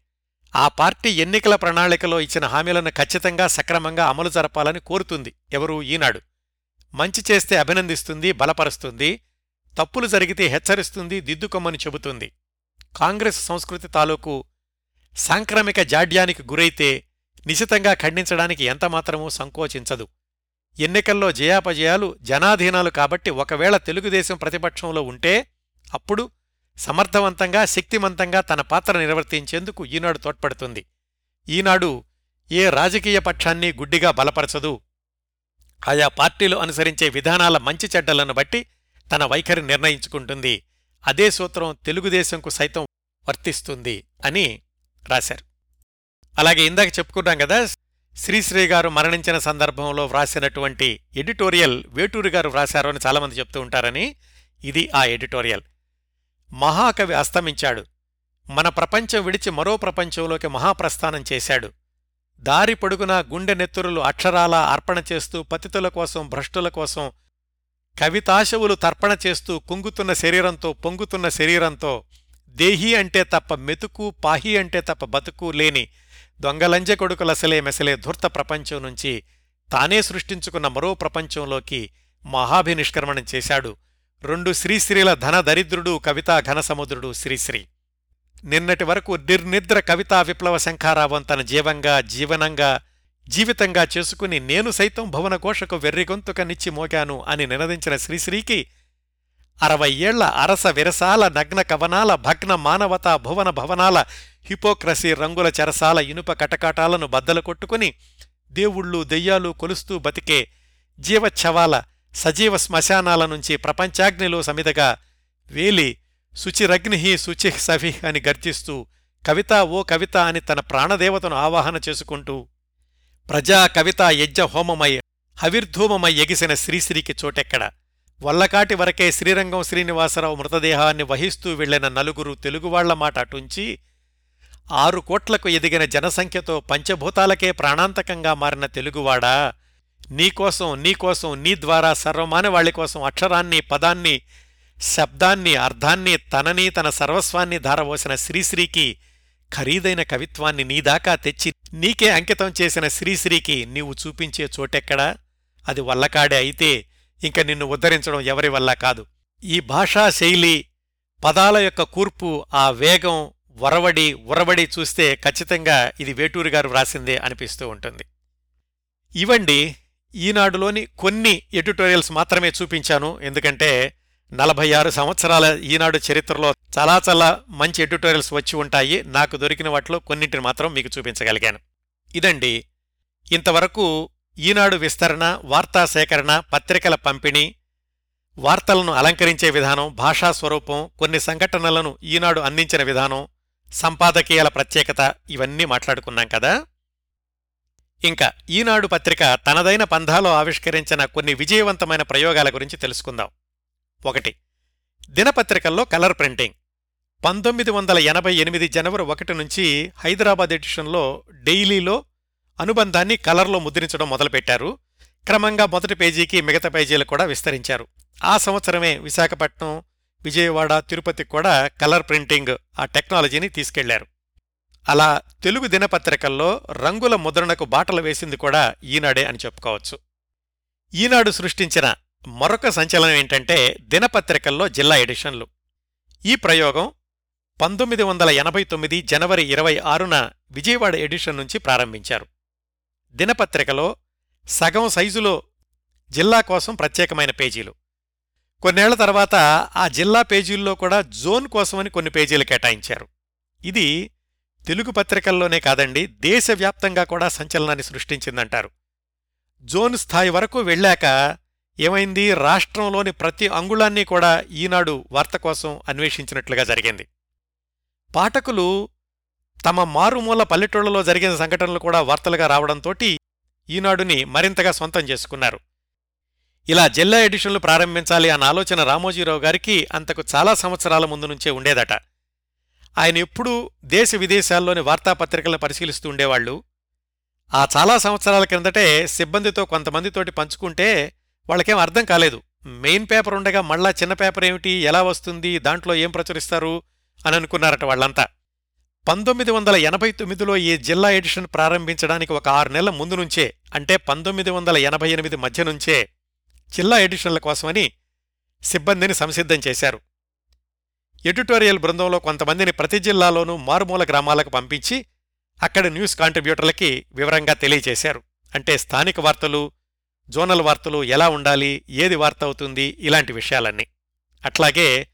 ఆ పార్టీ ఎన్నికల ప్రణాళికలో ఇచ్చిన హామీలను ఖచ్చితంగా సక్రమంగా అమలు జరపాలని కోరుతుంది ఎవరు ఈనాడు. మంచి చేస్తే అభినందిస్తుంది బలపరుస్తుంది తప్పులు జరిగితే హెచ్చరిస్తుంది దిద్దుకొమ్మని చెబుతుంది. కాంగ్రెస్ సంస్కృతి తాలూకు సాంక్రమిక జాడ్యానికి గురైతే నిశితంగా ఖండించడానికి ఎంతమాత్రమూ సంకోచించదు. ఎన్నికల్లో జయాపజయాలు జనాధీనాలు కాబట్టి ఒకవేళ తెలుగుదేశం ప్రతిపక్షంలో ఉంటే అప్పుడు సమర్థవంతంగా శక్తిమంతంగా తన పాత్ర నిర్వర్తించేందుకు ఈనాడు తోడ్పడుతుంది. ఈనాడు ఏ రాజకీయ పక్షాన్ని గుడ్డిగా బలపరచదు. ఆయా పార్టీలు అనుసరించే విధానాల మంచి చెడ్డలను బట్టి తన వైఖరి నిర్ణయించుకుంటుంది. అదే సూత్రం తెలుగుదేశంకు సైతం వర్తిస్తుంది అని రాశారు. అలాగే ఇందాక చెప్పుకున్నాం కదా శ్రీశ్రీ గారు మరణించిన సందర్భంలో వ్రాసినటువంటి ఎడిటోరియల్ వేటూరి గారు వ్రాశారు అని చాలామంది చెప్తూ ఉంటారని ఇది ఆ ఎడిటోరియల్. మహాకవి అస్తమించాడు. మన ప్రపంచం విడిచి మరో ప్రపంచంలోకి మహాప్రస్థానం చేశాడు. దారి పొడుగునా గుండె నెత్తురులు అక్షరాలా అర్పణ చేస్తూ పతితుల కోసం భ్రష్టుల కోసం కవితాశవులు తర్పణ చేస్తూ కుంగుతున్న శరీరంతో పొంగుతున్న శరీరంతో దేహి అంటే తప్ప మెతుకు పాహి అంటే తప్ప బతుకు లేని దొంగలంజె కొడుకులసలే మెసలే ధూర్త ప్రపంచం నుంచి తానే సృష్టించుకున్న మరో ప్రపంచంలోకి మహాభినిష్క్రమణం చేశాడు. రెండు శ్రీశ్రీల ధన దరిద్రుడు కవితా ఘనసముద్రుడు శ్రీశ్రీ. నిన్నటి వరకు నిర్నిద్ర కవితా విప్లవ శంఖారావం తన జీవంగా జీవనంగా జీవితంగా చేసుకుని నేను సైతం భువనకోశకు వెర్రిగొంతుక నిచ్చి మోగాను అని నినదించిన శ్రీశ్రీకి అరవై ఏళ్ళ అరస విరసాల నగ్న కవనాల భగ్న మానవతా భువన భవనాల హిపోక్రసీ రంగుల చెరసాల ఇనుప కటకాటాలను బద్దలు కొట్టుకుని దేవుళ్ళు దెయ్యాలు కొలుస్తూ బతికే జీవచ్ఛవాల సజీవ శ్మశానాల నుంచి ప్రపంచాగ్నిలో సమిదగా వేలి శుచిరగ్నిహి శుచిహ్ సఫిహ్ అని గర్జిస్తూ కవిత ఓ కవిత అని తన ప్రాణదేవతను ఆవాహన చేసుకుంటూ ప్రజా కవితా యజ్జ హోమమై హవిర్ధూమమై ఎగిసిన శ్రీశ్రీకి చోటెక్కడ? వల్లకాటి వరకే శ్రీరంగం శ్రీనివాసరావు మృతదేహాన్ని వహిస్తూ వెళ్ళిన నలుగురు తెలుగువాళ్ళ మాట అటుంచి ఆరు కోట్లకు ఎదిగిన జనసంఖ్యతో పంచభూతాలకే ప్రాణాంతకంగా మారిన తెలుగువాడా? నీకోసం నీకోసం నీ ద్వారా సర్వమానవాళి కోసం అక్షరాన్ని పదాన్ని శబ్దాన్ని అర్థాన్ని తనని తన సర్వస్వాన్ని ధారవోసిన శ్రీశ్రీకి ఖరీదైన కవిత్వాన్ని నీదాకా తెచ్చి నీకే అంకితం చేసిన శ్రీశ్రీకి నీవు చూపించే చోటెక్కడా? అది వల్లకాడే అయితే ఇంక నిన్ను ఉద్ధరించడం ఎవరి వల్ల కాదు. ఈ భాషా శైలి పదాల యొక్క కూర్పు ఆ వేగం వరవడి ఉరవడి చూస్తే ఖచ్చితంగా ఇది వేటూరి గారు వ్రాసిందే అనిపిస్తూ ఉంటుంది. ఇవండి ఈనాడులోని కొన్ని ఎడిటోరియల్స్ మాత్రమే చూపించాను. ఎందుకంటే నలభై ఆరు సంవత్సరాల ఈనాడు చరిత్రలో చాలా చాలా మంచి ఎడిటోరియల్స్ వచ్చి ఉంటాయి. నాకు దొరికిన వాటిలో కొన్నింటిని మాత్రం మీకు చూపించగలిగాను. ఇదండి ఇంతవరకు ఈనాడు విస్తరణ వార్తా సేకరణ పత్రికల పంపిణీ వార్తలను అలంకరించే విధానం భాషా స్వరూపం కొన్ని సంఘటనలను ఈనాడు అందించిన విధానం సంపాదకీయాల ప్రత్యేకత ఇవన్నీ మాట్లాడుకున్నాం కదా? ఇంకా ఈనాడు పత్రిక తనదైన పంధాలో ఆవిష్కరించిన కొన్ని విజయవంతమైన ప్రయోగాల గురించి తెలుసుకుందాం. ఒకటి దినపత్రికల్లో కలర్ ప్రింటింగ్. పంతొమ్మిది వందల ఎనభై ఎనిమిది జనవరి ఒకటి నుంచి హైదరాబాద్ ఎడిషన్లో డైలీలో అనుబంధాన్ని కలర్లో ముద్రించడం మొదలుపెట్టారు. క్రమంగా మొదటి పేజీకి మిగతా పేజీలు కూడా విస్తరించారు. ఆ సంవత్సరమే విశాఖపట్నం విజయవాడ తిరుపతికి కూడా కలర్ ప్రింటింగ్ ఆ టెక్నాలజీని తీసుకెళ్ళారు. అలా తెలుగు దినపత్రికల్లో రంగుల ముద్రణకు బాటలు వేసింది కూడా ఈనాడే అని చెప్పుకోవచ్చు. ఈనాడు సృష్టించిన మరొక సంచలనం ఏంటంటే దినపత్రికల్లో జిల్లా ఎడిషన్లు. ఈ ప్రయోగం పంతొమ్మిది వందల ఎనభై తొమ్మిది జనవరి ఇరవై ఆరున విజయవాడ ఎడిషన్ నుంచి ప్రారంభించారు. దినపత్రికలో సగం సైజులో జిల్లా కోసం ప్రత్యేకమైన పేజీలు. కొన్నేళ్ళ తర్వాత ఆ జిల్లా పేజీల్లో కూడా జోన్ కోసమని కొన్ని పేజీలు కేటాయించారు. ఇది తెలుగు పత్రికల్లోనే కాదండి దేశవ్యాప్తంగా కూడా సంచలనాన్ని సృష్టించిందంటారు. జోన్ స్థాయి వరకు వెళ్ళాక ఏమైంది రాష్ట్రంలోని ప్రతి అంగుళాన్ని కూడా ఈనాడు వార్త కోసం అన్వేషించినట్లుగా జరిగింది. పాఠకులు తమ మారుమూల పల్లెటూళ్ళలో జరిగిన సంఘటనలు కూడా వార్తలుగా రావడంతోటి ఈనాడుని మరింతగా సొంతం చేసుకున్నారు. ఇలా జిల్లా ఎడిషన్లు ప్రారంభించాలి అన్న ఆలోచన రామోజీరావు గారికి అంతకు చాలా సంవత్సరాల ముందు నుంచే ఉండేదట. ఆయన ఎప్పుడూ దేశ విదేశాల్లోని వార్తాపత్రికలను పరిశీలిస్తూ ఉండేవాళ్ళు ఆ చాలా సంవత్సరాల క్రిందటే సిబ్బందితో కొంతమందితోటి పంచుకుంటే వాళ్ళకేం అర్థం కాలేదు. మెయిన్ పేపర్ ఉండగా మళ్ళా చిన్న పేపర్ ఏమిటి ఎలా వస్తుంది దాంట్లో ఏం ప్రచురిస్తారు అని అనుకున్నారట వాళ్ళంతా. పంతొమ్మిది వందల ఎనభై తొమ్మిదిలో ఈ జిల్లా ఎడిషన్ ప్రారంభించడానికి ఒక ఆరు నెలల ముందు నుంచే అంటే పంతొమ్మిది వందల ఎనభై ఎనిమిది మధ్య నుంచే జిల్లా ఎడిషన్ల కోసమని సిబ్బందిని సంసిద్ధం చేశారు. ఎడిటోరియల్ బృందంలో కొంతమందిని ప్రతి జిల్లాలోనూ మారుమూల గ్రామాలకు పంపించి అక్కడ న్యూస్ కాంట్రిబ్యూటర్లకి వివరంగా తెలియజేశారు. అంటే స్థానిక వార్తలు జోనల్ వార్తలు ఎలా ఉండాలి ఏది వార్త అవుతుంది ఇలాంటి విషయాలన్నీ. అట్లాగే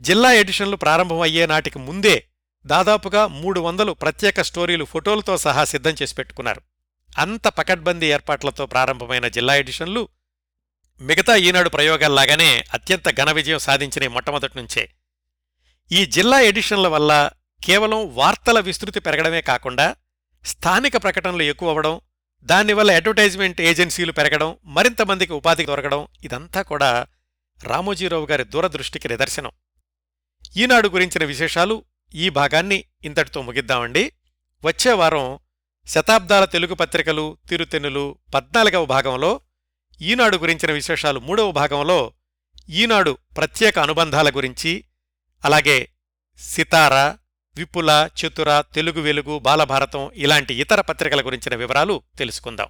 జిల్లా ఎడిషన్లు ప్రారంభమయ్యే నాటికి ముందే దాదాపుగా మూడు వందలు ప్రత్యేక స్టోరీలు ఫోటోలతో సహా సిద్ధం చేసి పెట్టుకున్నారు. అంత పకడ్బందీ ఏర్పాట్లతో ప్రారంభమైన జిల్లా ఎడిషన్లు మిగతా ఈనాడు ప్రయోగాల్లాగానే అత్యంత ఘన విజయం సాధించిన మొట్టమొదటి నుంచే. ఈ జిల్లా ఎడిషన్ల వల్ల కేవలం వార్తల విస్తృతి పెరగడమే కాకుండా స్థానిక ప్రకటనలు ఎక్కువ అవ్వడం దానివల్ల అడ్వర్టైజ్మెంట్ ఏజెన్సీలు పెరగడం మరింత మందికి ఉపాధి దొరకడం ఇదంతా కూడా రామోజీరావు గారి దూరదృష్టికి నిదర్శనం. ఈనాడు గురించిన విశేషాలు ఈ భాగాన్ని ఇంతటితో ముగిద్దామండి. వచ్చే వారం శతాబ్దాల తెలుగు పత్రికలు తిరుతెన్నులు పద్నాలుగవ భాగంలో ఈనాడు గురించిన విశేషాలు మూడవ భాగంలో ఈనాడు ప్రత్యేక అనుబంధాల గురించి అలాగే సితార విపుల చతుర తెలుగు వెలుగు బాలభారతం ఇలాంటి ఇతర పత్రికల గురించిన వివరాలు తెలుసుకుందాం.